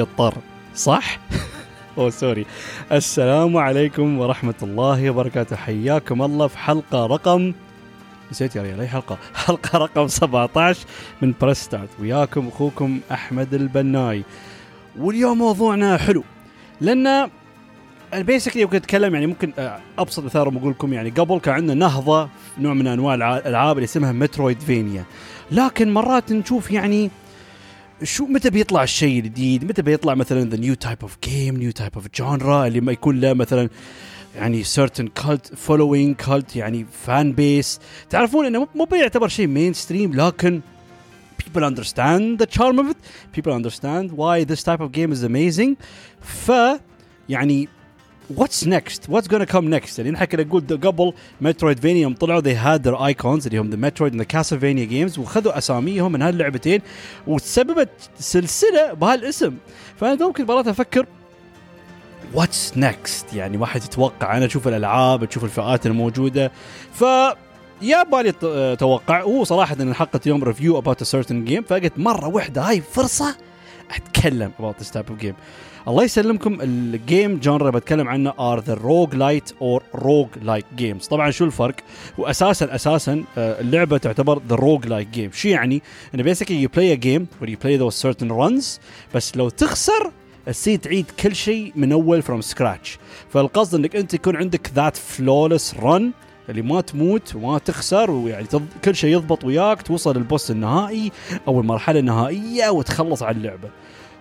اغنيه طر صح؟ oh sorry. السلام عليكم ورحمة الله وبركاته. حياكم الله في حلقة رقم نسيت يا ريال أي حلقة؟ حلقة رقم 17 من Press Start وياكم أخوكم أحمد البناي. واليوم موضوعنا حلو لأن basically كنت أتكلم يعني ممكن آه، أبسط مثال بقول لكم يعني قبل كان عندنا نهضة نوع من أنواع الألعاب اللي اسمها Metroidvania لكن مرات نشوف يعني شو متى بيطلع الشيء الجديد؟ متى بيطلع مثلا the new type of game new type of genre اللي ما يكون له مثلا يعني certain cult following cult يعني fan base تعرفون إنه مو بيعتبر شيء mainstream لكن people understand the charm of it. People understand why this type of game is amazing. ف يعني what's next what's gonna come next يعني نحن كنا نقول قبل Metroidvania يوم طلعوا they had their icons اللي هم the Metroid the Castlevania games وخذوا أساميهم من هاللعبتين وتسببت سلسلة بهالاسم. فأنا ممكن مرات أفكر what's next يعني واحد يتوقع أنا أشوف الألعاب تشوف الفئات الموجودة. ف يا بالي توقع هو صراحة إن حقت يوم review about a certain game فقلت مرة واحدة هاي فرصة أتكلم about this type of game الله يسلمكم ال game genre بتكلم عنه are the roguelite or roguelike games طبعا شو الفرق؟ واساسا أساسا آه، اللعبة تعتبر the roguelike game شو يعني؟ إنه basically you play a game where you play those certain runs بس لو تخسر تصير تعيد كل شيء من أول from scratch فالقصد إنك أنت يكون عندك that flawless run اللي ما تموت وما تخسر ويعني تض... كل شيء يضبط وياك توصل لل boss النهائي أو المرحلة النهائية وتخلص على اللعبة.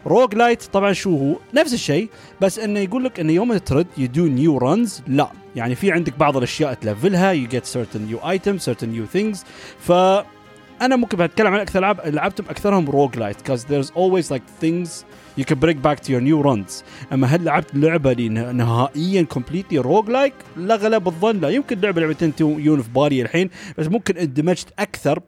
roguelite طبعا شو هو؟ نفس الشيء بس إنه يقول لك انه يوم ترد you do new runs لا. يعني في عندك بعض الأشياء تلفلها you get certain new item certain new things ف أنا ممكن بتكلم عن أكثر العاب لعبتهم أكثرهم roguelite cause there's always like things you can bring back to your new runs أما هل لعبت لعبة اللي نهائيا completely roguelike؟ لا غلب الظن لا. يمكن لعبة لعبتين يون في بالي الحين بس ممكن اندمجت أكثر.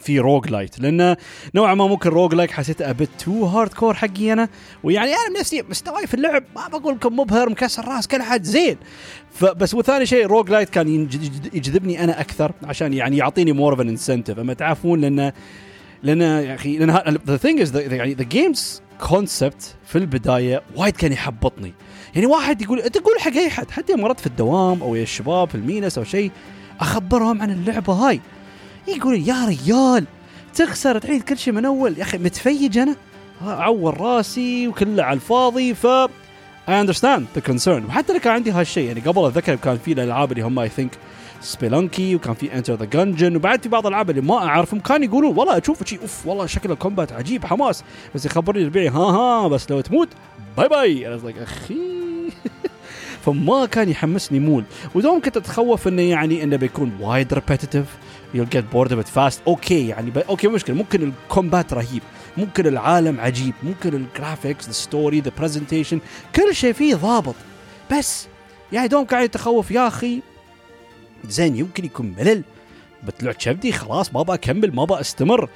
في roguelite لأن نوعا ما ممكن roguelike حسيته a bit too hardcore حقي أنا ويعني أنا نفسي مستواي في اللعب ما بقول لكم مبهر مكسر راس كل حد زين. فبس وثاني شيء roguelite كان يجذبني أنا أكثر عشان يعني يعطيني more of an incentive أما تعرفون لأن لأن يا أخي لأن the thing is يعني the game's concept في البداية وايد كان يحبطني. يعني واحد يقول تقول حق أي حد حتى مرات في الدوام أو يا الشباب في المينس أو شيء أخبرهم عن اللعبة هاي. يقول يا ريال تخسر تعيد كل شيء من أول. يا أخي متفيج أنا؟ اعور راسي وكله على الفاضي ف I understand the concern وحتى لو كان عندي هالشيء يعني قبل أتذكر كان في الألعاب اللي هم I think Spelunky وكان في Enter the Gungeon وبعد في بعض الألعاب اللي ما أعرفهم كانوا يقولون والله أشوف شيء أوف والله شكل ال combat عجيب حماس. بس يخبرني البيعي ها ها بس لو تموت bye bye أنا like يا أخي. فما كان يحمسني مول. ودوم كنت أتخوف إنه يعني إنه بيكون وايد repetitive you get bored of fast أوكي يعني. أوكي مشكلة. ممكن ال combat رهيب. ممكن العالم عجيب. ممكن ال graphics ال story the presentation كل شيء فيه ضابط. بس يعني دوم قاعد يتخوف. يا أخي زين يمكن يكون ملل. بتلوع كبدي خلاص ما أبغى أكمل ما أبغى أستمر.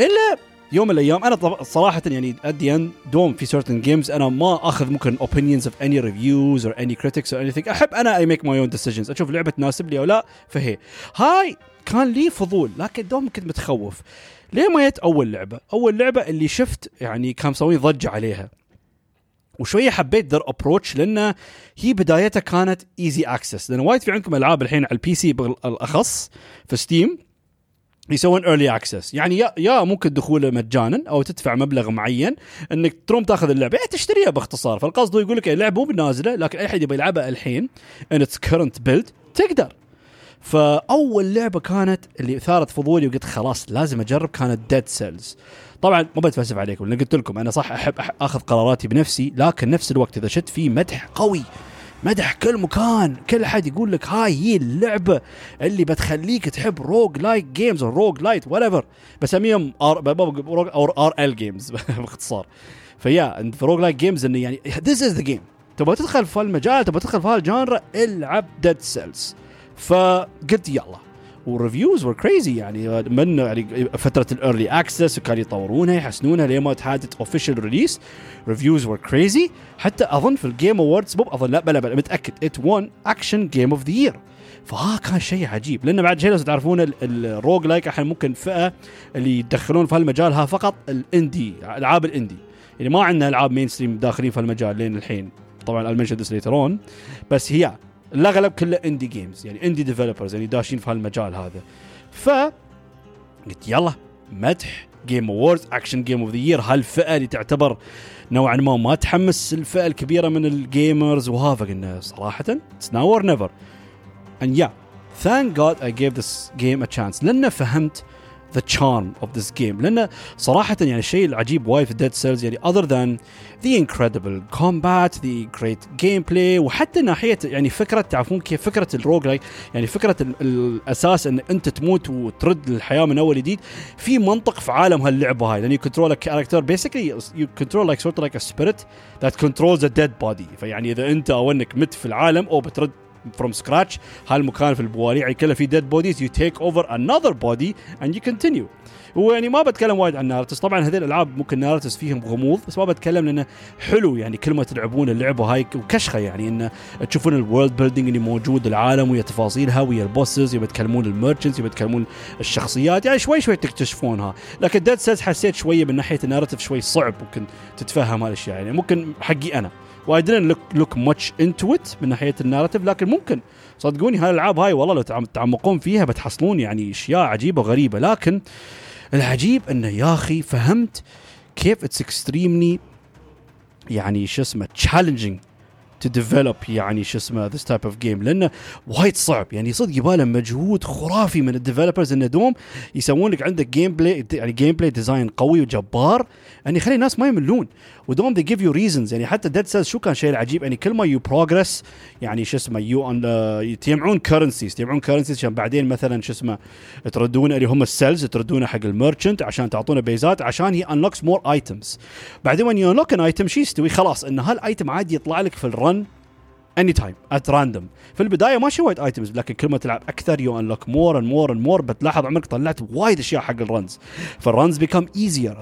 إلا يوم من الأيام أنا صراحة يعني ادي دوم في certain games أنا ما أخذ ممكن opinions of any reviews or any critics or any أحب أنا I make my own decisions أشوف لعبة تناسب لي أو لا فهي. هاي! كان لي فضول لكن دوم كنت متخوف. ليه ما جت أول لعبة؟ أول لعبة اللي شفت يعني كان مسوين ضجة عليها. وشوية حبيت their approach لأن هي بدايتها كانت easy access لأن وايد في عندكم ألعاب الحين على ال PC بالأخص في Steam يسوون early access يعني يا يا ممكن دخوله مجانا أو تدفع مبلغ معين إنك تروم تاخذ اللعبة. يعني تشتريها باختصار. فالقصد هو يقول لك اللعبة مو بنازلة لكن أي حد يبي يلعبها الحين in its current build تقدر. فأول لعبة كانت اللي ثارت فضولي وقلت خلاص لازم أجرب كانت Dead Cells طبعا ما بتفلسف عليكم لأن قلت لكم أنا صح أحب آخذ قراراتي بنفسي لكن نفس الوقت إذا شفت فيه مدح قوي مدح كل مكان كل حد يقول لك هاي هي اللعبة اللي بتخليك تحب roguelike games أو roguelite whatever بسميهم RRL games باختصار. ف yeah في roguelike games إنه يعني this is the game تبغى تدخل في المجال تبغى تدخل في هال genre العب Dead Cells فقلت يلا. و reviews were crazy يعني من يعني فترة ال early access وكانوا يطورونها يحسنونها لين ما تحدث official release reviews were crazy حتى أظن في ال Game Awards مو أظن لا بلا بلا متأكد it won action game of the year فها كان شيء عجيب لأن بعد شيء لازم تعرفون ال roguelike الحين ممكن فئة اللي يدخلون في هالمجال ها فقط ال indie ألعاب ال indie يعني ما عندنا ألعاب mainstream داخلين في المجال لين الحين. طبعا I'll mention this بس هي الاغلب كله indie games يعني indie developers يعني داشين في هالمجال هذا. ف قلت يلا مدح Game Awards action game of the year هالفئة اللي تعتبر نوعا ما ما تحمس الفئة الكبيرة من ال gamers وها فقلنا صراحة it's now or never and yeah thank god I gave this game a chance. لأن فهمت the charm of this game. لأن صراحة يعني الشيء العجيب وايد في Dead Cells يعني other than the incredible combat the great gameplay وحتى ناحية يعني فكرة تعرفون كيف فكرة ال roguelike يعني فكرة ال- الأساس أن أنت تموت وترد الحياة من أول جديد في منطق في عالم هاللعبة هاي. control a character basically you control like sort of like a spirit that controls a dead body. فيعني إذا أنت أو أنك مت في العالم أو بترد from scratch هالمكان في البواليع كله في dead bodies you take over another body and you continue ويعني ما بتكلم وايد عن narratives طبعا هذول الألعاب ممكن narratives فيهم غموض بس ما بتكلم لأنه حلو يعني كل ما تلعبون اللعبة هاي وكشخه يعني انه تشوفون ال world building اللي موجود العالم ويا تفاصيلها ويا ال bosses يبي تكلمون ال merchants يبي تكلمون الشخصيات. يعني شوي شوي تكتشفونها. لكن Dead Cells حسيت شوية من ناحية ال narrative شوي صعب ممكن تتفهم هالاشياء يعني ممكن حقي أنا. I didn't look look much into من ناحية ال narrative لكن ممكن صدقوني هالالعاب هاي والله لو تعم- تتعمقون فيها بتحصلون يعني أشياء عجيبة وغريبة. لكن العجيب إنه يا أخي فهمت كيف it's extremely يعني شو اسمه challenging to develop يعني شو اسمه this type of game لأنه وايد صعب. يعني صدق يباله مجهود خرافي من ال developers إنه دوم يسوون لك عندك gameplay يعني gameplay design قوي وجبار. ان يخلي الناس ما يملون. ودوم they give you reasons. يعني حتى Dead Cells شو كان شيء العجيب. يعني كل ما you progress يعني شو اسمه you earn تجمعون currencies تجمعون currencies عشان بعدين مثلا شو اسمه تردون اللي هم ال cells تردونه حق ال merchant عشان تعطونه بيزات عشان هي unlocks more items بعدين when you unlock an شو يستوي؟ خلاص إن هال item عادي يطلع لك في ال run anytime at random في البداية ما شي وايد items لكن كل ما تلعب أكثر you unlock more and more and more بتلاحظ عمرك طلعت وايد أشياء حق ال runs فال runs become easier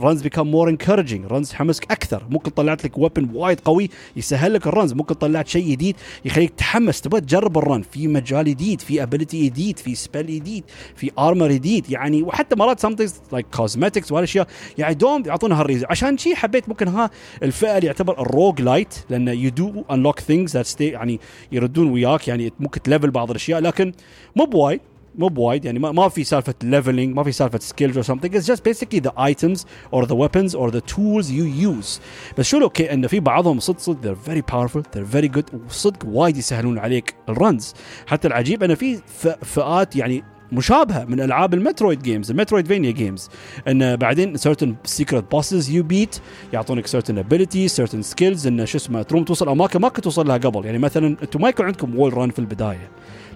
runs become more encouraging runs تحمسك أكثر. ممكن طلعت لك weapon وايد قوي يسهل لك ال runs ممكن طلعت شيء جديد يخليك تحمس تبغى تجرب ال run في مجال جديد في ability جديد في spell جديد في armor جديد. يعني وحتى مرات something like cosmetics وهالاشياء يعني دوم يعطونا هال reason. عشان شي حبيت ممكن ها الفئه اللي يعتبر ال rogue lite لأن you do unlock things that stay يعني يردون وياك يعني ممكن تلفل بعض الأشياء لكن مو بوايد مو بوايد يعني ما, في سالفة leveling ما في سالفة skills or something it's just basically the items or the weapons or the tools you use. بس شو okay انه في بعضهم صدق صدق they're very powerful they're very good وصدق وايد يسهلون عليك ال runs حتى العجيب انه في فئات يعني مشابهة من ألعاب ال Metroid games ال Metroidvania games إن بعدين certain secret bosses you beat يعطونك certain abilities certain skills. إن شو اسمه تروم توصل اماكن ما كنت توصل لها قبل. يعني مثلا أنتم ما يكون عندكم wall run في البداية.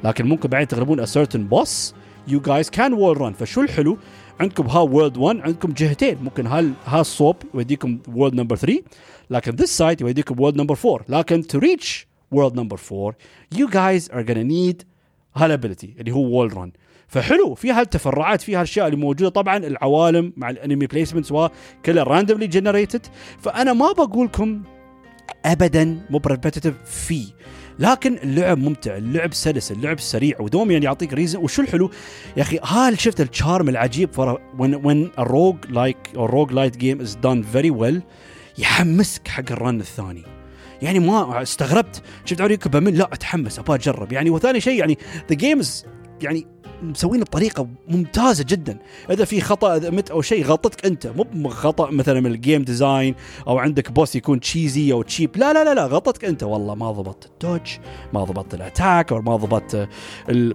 لكن ممكن بعدين تغلبون certain boss you guys can wall run. فشو الحلو؟ عندكم ها world 1 عندكم جهتين. ممكن ها ها الصوب يوديكم world number 3 لكن this side يوديكم world number 4 لكن to reach world number 4 you guys are gonna need هال ability اللي هو wall run فحلو في هالتفرعات في هالأشياء اللي موجودة. طبعا العوالم مع ال enemy placements وكلها randomly generated فأنا ما بقول لكم ابدا مو repetitive فيه. لكن اللعب ممتع اللعب سلس اللعب سريع ودوم يعني يعطيك reason وشو الحلو؟ يا أخي هال شفت ال charm العجيب when when a rogue like or rogue lite game is very well يحمسك حق ال run الثاني. يعني ما استغربت. شفت عريك بمل لا أتحمس أبغى أجرب. يعني وثاني شيء يعني the games يعني مسوين بطريقة ممتازة جدا. إذا في خطأ إذا مت أو شيء غلطتك أنت مو خطأ مثلا من ال game design أو عندك boss يكون cheesy أو cheap لا لا لا لا غلطتك أنت. والله ما ضبطت ال dodge ما ضبطت ال attack أو ما ضبطت ال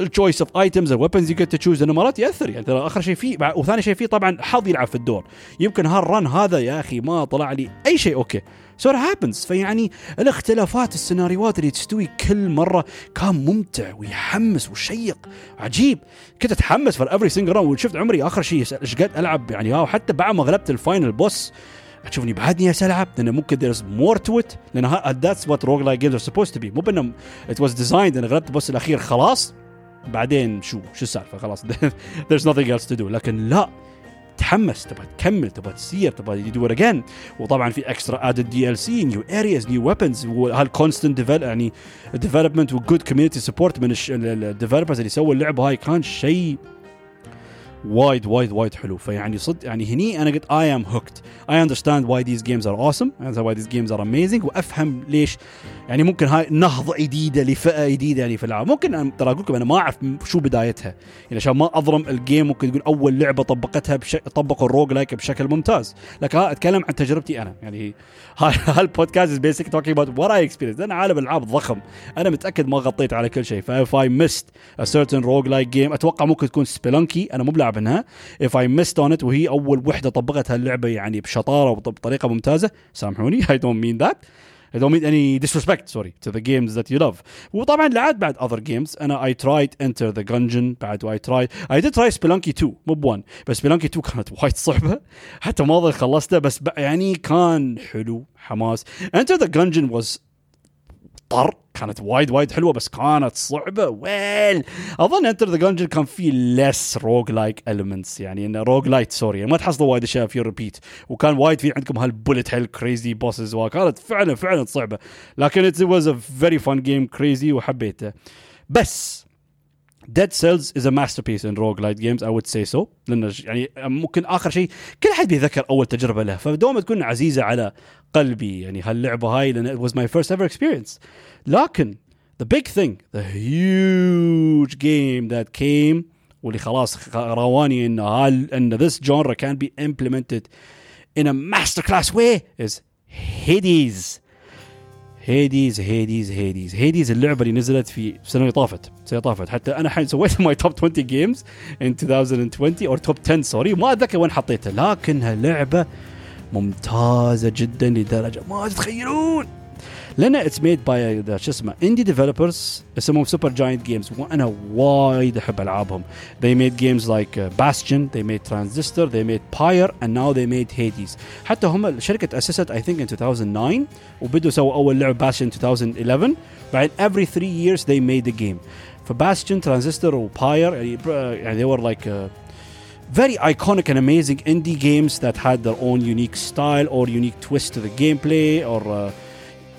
ال choice of items ال weapons you get choose لأنه مرات يأثر. يعني ترى آخر شيء فيه وثاني شيء فيه طبعا حظ يلعب في الدور. يمكن هال run هذا يا أخي ما طلع لي أي شيء. okay. so happens فيعني الاختلافات السيناريوهات اللي تستوي كل مرة كان ممتع ويحمس وشيق. عجيب. كنت أتحمس في every single round وشفت عمري آخر شيء إيش قد ألعب يعني. ها وحتى بعد ما غلبت ال final boss تشوفني بعدني ألعب. لأن ممكن there's more to it. لأن that's what rogue like games are supposed to be. مو بانه it was designed. أنا غلبت ال boss الأخير خلاص. بعدين شو؟ شو السالفة؟ خلاص. There's nothing else to do. لكن لا. تحمس تبغى تكمل تبغى تسير تبغى redo again وطبعا في extra added DLC new areas new weapons وهال constant يعني development وجود community support من ال developers اللي سووا اللعبة. هاي كان شيء وايد وايد وايد حلو. فيعني صدق يعني هني أنا قلت I am hooked I understand why these games are awesome why these games are amazing وأفهم ليش يعني ممكن هاي نهضة جديدة لفئة جديدة يعني في الالعاب ممكن ترى أقول لكم أنا ما أعرف شو بدايتها. يعني عشان ما اظلم ال game ممكن تقول أول لعبة طبقتها بش... طبقوا ال rogue like بشكل ممتاز. لكن أتكلم عن تجربتي أنا. يعني هال podcast is basically talking about what I experience لأن عالم الالعاب ضخم. أنا متأكد ما غطيت على كل شيء. ف if I missed a certain rogue like game أتوقع ممكن تكون Spelunky أنا مو بلاعب انها if I missed on it وهي أول وحدة طبقت هاللعبه يعني بشطارة وبطريقة ممتازة. سامحوني. I don't mean that I don't mean any disrespect sorry to the games that you love. وطبعا لعبت بعد other games. أنا I tried Enter the Gungeon. بعد I tried I did try Spelunky 2 مو ب 1 بس Spelunky 2 كانت وايد صعبة. حتى ما ظل خلصته. بس يعني كان حلو. حماس. Enter the Gungeon was طر كانت وايد وايد حلوة بس كانت صعبة. well أظن Enter the Gungeon كان في less rogue like elements يعني إنه rogue lite sorry يعني ما تحصلوا وايد أشياء في repeat وكان وايد في عندكم هال bullet hell crazy bosses وكانت فعلا فعلا صعبة. لكن it was a very fun game crazy وحبيته. بس Dead Cells is a masterpiece in roguelite games I would say so لأنه يعني ممكن آخر شيء كل حد بيذكر أول تجربة له فدوم تكون عزيزة على قلبي يعني هاللعبة هاي لأن it was my first ever experience لكن the big thing the huge game that came واللي خلاص رواني ان هال ان this genre can be implemented in a masterclass way is Hades Hades Hades Hades. Hades اللعبة اللي نزلت في السنة اللي طافت السنة اللي طافت. حتى أنا الحين سويت my top 20 games ان 2020 أو top 10 sorry ما أتذكر وين حطيتها. لكنها لعبة ممتازة جدا لدرجة ما تتخيلون. لان اتس ميد باي شو اسمه اندي ديفلوبرز اسمهم سوبر جاينت جيمز وانا وايد احب العابهم they made games like uh, Bastion they made Transistor they made Pyre and now they made Hades حتى هم الشركه تاسست I think in 2009 وبدوا سووا اول لعبه Bastion 2011 بعدين every three years they made a game فباستيون ترانزستور وباير يعني يعني they were like uh, very iconic and amazing indie games that had their own unique style or unique twist to the gameplay or uh, they,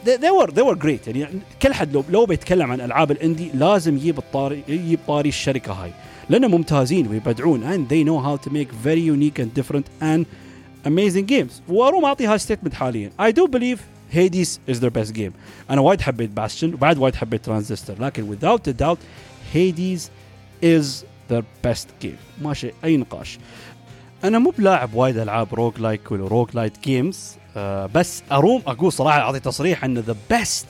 they were they were great. يعني كل حد لو لو بيتكلم عن ألعاب الإندي لازم يجيب الطاري يجيب طاري الشركة هاي. لأن ممتازين ويبدعون and they know how to make very unique and different and amazing games. وأروم أعطي هاي ستيتمنت حاليا. I do believe Hades is their best game. أنا وايد حبيت Bastion وبعد وايد حبيت ترانزستور لكن without a doubt Hades is their best game. ماشي أي نقاش. أنا مو بلاعب وايد ألعاب rogue like ولا rogue lite games آه بس اروم أقول صراحة اعطي تصريح ان the best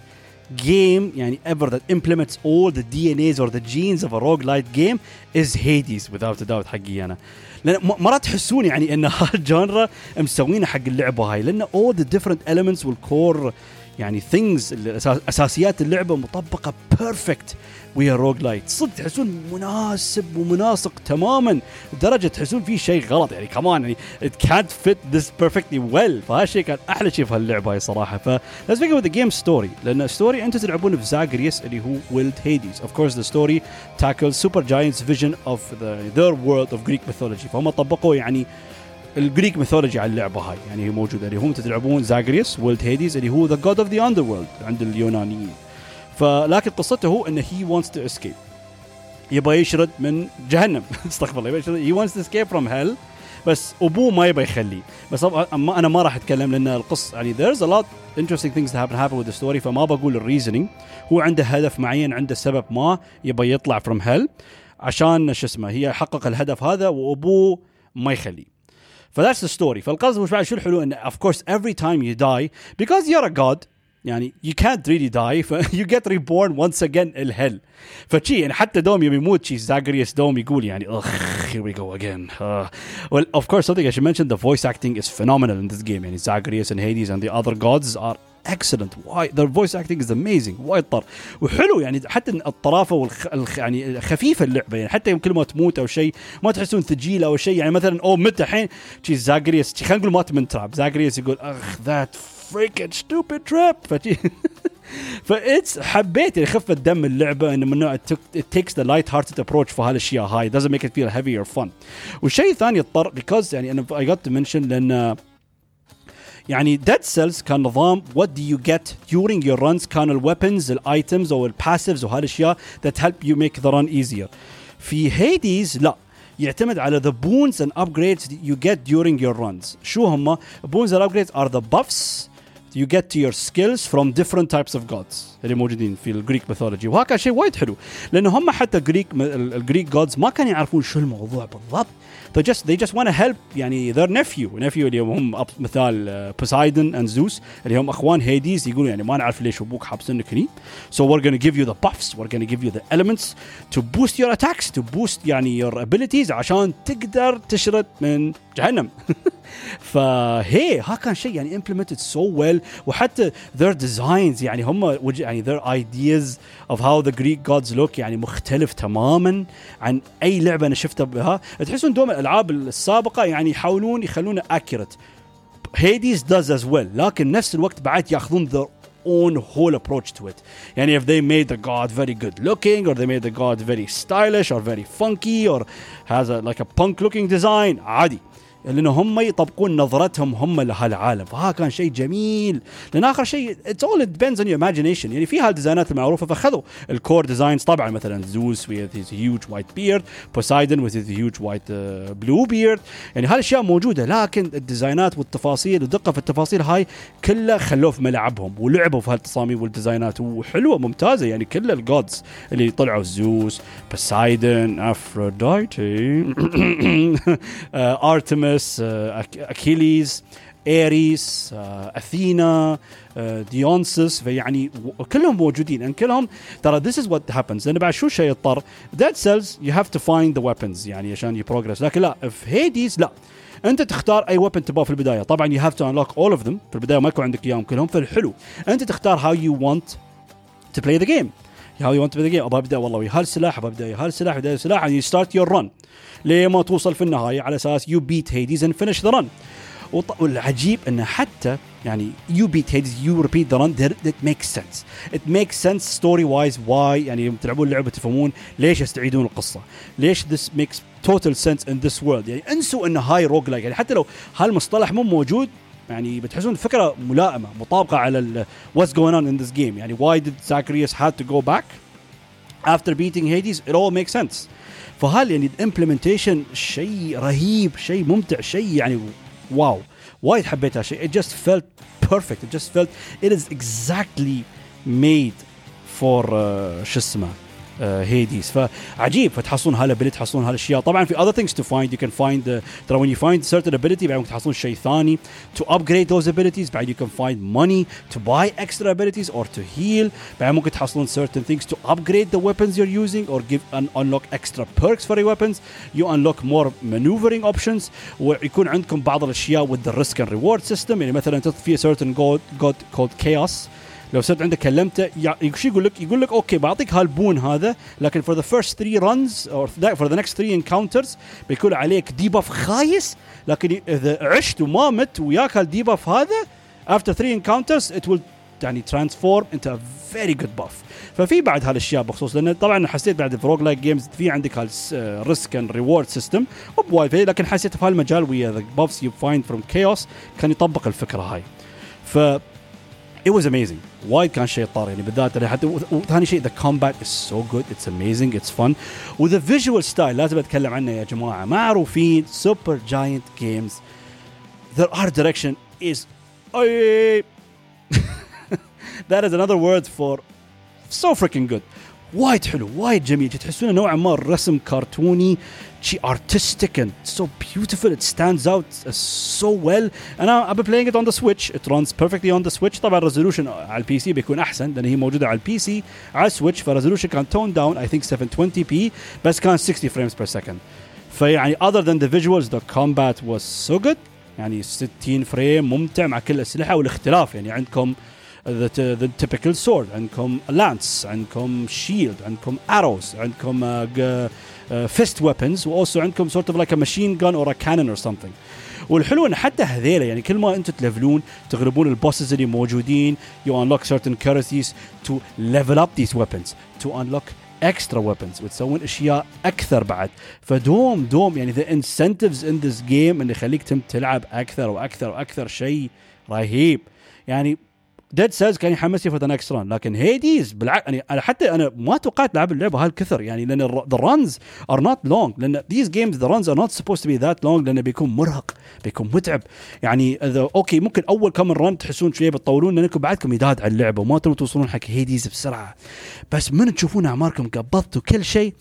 game يعني ever that implements all the DNAs or the genes of a roguelite game is Hades without a doubt حقي أنا لأن مرات تحسون يعني ان هال genre مسوينه حق اللعبه هاي لأن all the different elements وال core يعني things أساسيات اللعبة مطبقة perfect ويا rogue lite صدق تحسون مناسب ومناسق تماما لدرجة تحسون في شيء غلط. يعني كمان يعني it can't fit this perfectly well. فهالشيء كان أحلى شيء في هاللعبة هاي صراحة. ف let's begin with the game story. لأن story أنتم تلعبون في زاغريس اللي هو ولد هيديز of course the story tackles Supergiant's vision of the, their world of Greek mythology. فهم طبقوا يعني ال Greek mythology على اللعبة هاي. يعني هي موجودة. اللي هم تلعبون زاغريس ولد هيديز اللي هو the god of the underworld عند اليونانيين. فلكن قصته هو انه he wants to escape يبغى يشرد من جهنم. استغفر الله. he wants to escape from hell. بس أبوه ما يبغى يخليه. بس أما أنا ما راح أتكلم لأن القصة يعني there's a lot that happen happen with the story فما بقول ال reasoning هو عنده هدف معين عنده سبب ما يبغى يطلع from hell. عشان شو اسمه هي يحقق الهدف هذا وأبوه ما يخليه. فذاتس ذا ستوري فالقصد مش بعد شو الحلو انه اوف كورس every time you die because you're a god يعني you can't really die ف you get reborn once again الهل فشي يعني حتى دوم يوم يموت شي زاغريوس دوم يقول يعني اخ here we go again uh, well of course something I should mention the voice acting is phenomenal in this game يعني Zagreus and Hades and the other gods are excellent. وايد their voice acting is amazing. وايد طر وحلو يعني حتى الطرافة والخ الخ يعني خفيفة اللعبة. يعني حتى كل ما تموت أو شيء ما تحسون ثقيله أو شيء. يعني مثلا أو مت الحين؟ شي خلينا نقول مات من تراب. زاغريوس يقول أخ ذات freaking stupid trap. فشي. حبيت يعني خفة دم اللعبة إنه من نوع takes the light hearted approach في هالأشياء هاي. Doesn't make it feel heavy or fun. والشيء الثاني اضطر because يعني أنا got to mention لأن يعني Dead Cells كان نظام what do you get during your runs كان الويبنز الايتمز او الباسيفز وهالاشياء that help you make the run easier في هيديز لا يعتمد على the boons and upgrades you get during your runs شو هم boons and upgrades are the buffs you get your skills from different types of gods. اللي موجودين في ال Greek mythology وهذا شيء وايد حلو. لأنه هم حتى ال Greek ال Greek gods ما كانوا يعرفون شو الموضوع بالضبط. They just they just want to help يعني their nephew. Nephew اللي هم مثال بوسايدن and زوس اللي هم أخوان هيديز يقولوا يعني ما نعرف ليش أبوك حابسنك هني. So we're going to give you the buffs. We're going to give you the elements to boost your attacks. To boost يعني your abilities. عشان تقدر تشرد من جهنم. فهي ها كان شيء يعني implemented so well وحتى their designs يعني هم يعني their ideas of how the Greek gods look يعني مختلف تماما عن اي لعبه أنا شفتها بها تحسون دوم الالعاب السابقه يعني يحاولون يخلونه accurate Hades does as well لكن نفس الوقت بعد ياخذون their own whole approach to it يعني if they made the god very good looking or they made the god very stylish or very funky or has a like a punk looking design عادي لأن هم يطبقون نظرتهم هم لهالعالم. فها كان شيء جميل. لأن آخر شيء all it depends on your imagination. يعني في هالديزاينات المعروفة فخذوا ال core designs طبعا مثلا زوس his huge white beard Poseidon with his huge white uh, blue beard. يعني هالأشياء موجودة لكن الديزاينات والتفاصيل والدقه في التفاصيل هاي كلها خلوه في ملعبهم ولعبوا في هالتصاميم وال design ات. وحلوة ممتازة. يعني كل ال gods اللي طلعوا زوس بوسايدن افروديتي ارتمس اكيليز ايريس اثينا ديونسس فيعني كلهم موجودين. ان كلهم ترى this is what happens. لأن بعد شو الشيء يضطر؟ Dead cells you have to find the weapons يعني عشان ي progress لكن لا في هيديز لا. أنت تختار أي weapon تبغاه في البداية. طبعا you have to unlock all of them. في البداية ما يكون عندك إياهم كلهم فالحلو. أنت تختار how you want to play the game. How you want to play the game. أبغى أبدأ والله. ويا هالسلاح أبغى أبدأ. ويا هالسلاح ابدا and you start your run. ليه ما توصل في النهاية على أساس you beat هيديز and finish the والعجيب أنه حتى يعني you beat هيديز you repeat the run that make sense it make sense story wise why يعني يوم تلعبون اللعبة تفهمون ليش يستعيدون القصة. ليش this makes total sense in this world يعني انسوا أن هاي roguelike يعني حتى لو هالمصطلح مو موجود يعني بتحسون الفكرة ملائمة مطابقة على what's going on in this game يعني why did زاكريوس had to go back after beating هيديز it all make sense فهل يعني ال implementation شيء رهيب شيء ممتع شيء يعني واو. وايد حبيت هالشيء it just felt perfect. It just felt it is exactly made for uh, شو اسمه؟ هيديز فعجيب فتحصلون هالابيلتي تحصلون هالاشياء طبعا في other things to find you can find uh, ترى when you find certain ability بعد ممكن تحصلون شيء ثاني to upgrade those abilities بعد you can find money to buy extra abilities or to heal بعد ممكن تحصلون certain things to upgrade the weapons you're using or give and unlock extra perks for your weapons you unlock more maneuvering options ويكون عندكم بعض الاشياء with the risk and reward system يعني مثلا في certain god god called chaos لو صرت عندك كلمته شو يقول لك؟ يقول لك okay بعطيك هال boon هذا لكن the first three runs or th- for the next three encounters بيكون عليك debuff خايس لكن إذا عشت وما مت وياك هال debuff هذا after three encounters it will يعني into a very good buff ففي بعد هالأشياء بخصوص لأن طبعا حسيت بعد في roguelike games في عندك هال risk and reward system بوايد فيه، لكن حسيت في هالمجال ويا the buffs you find from chaos كان يطبق الفكرة هاي ف it was amazing. وايد كان شيء طار يعني بالذات أنا حتى وثاني شيء the combat is so good. It's amazing. It's fun. و the visual style لازم أتكلم عنه يا جماعة. معروفين Supergiant Games their art direction is أي- that is another word for so freaking good. وايد حلو. وايد جميل. تحسونه نوعا ما الرسم كرتوني. شي artistic and so beautiful it stands out so well انا I've been playing it on the switch it runs perfectly on the switch طبعا الريزولوشن على البي سي بيكون احسن لان هي موجوده على البي سي على السويتش فالريزولوشن كان تون داون I think 720p بس كان 60 frames per second فيعني other than the visuals the combat was so good يعني 60 فريم ممتع مع كل الاسلحه والاختلاف يعني عندكم the, the typical sword عندكم lance عندكم shield عندكم arrows عندكم uh, uh, fist weapons و also عندكم like a machine gun or a cannon or something والحلو ان حتى هذيلا يعني كل ما أنتم ت level ون تغلبون ال bosses اللي موجودين you unlock certain currencies to level up these weapons to unlock extra weapons وتسوون اشياء أكثر بعد فدوم دوم يعني the incentives in this game اللي يخليك تم تلعب أكثر وأكثر وأكثر شيء رهيب يعني Dead Cells كان يحمسني for the next run لكن هيديز بالعكس يعني أنا حتى أنا ما توقعت لعب اللعبة هالكثر يعني لأن the runs are not long لأن these games the runs are not supposed to be that long لأنه بيكون مرهق بيكون متعب. يعني اذا okay ممكن أول كم run تحسون شوية بتطولون لأنكم بعدكم يداد على اللعبة وما تبون توصلون حق هيديز بسرعة. بس من تشوفون أعماركم قبضتوا كل شيء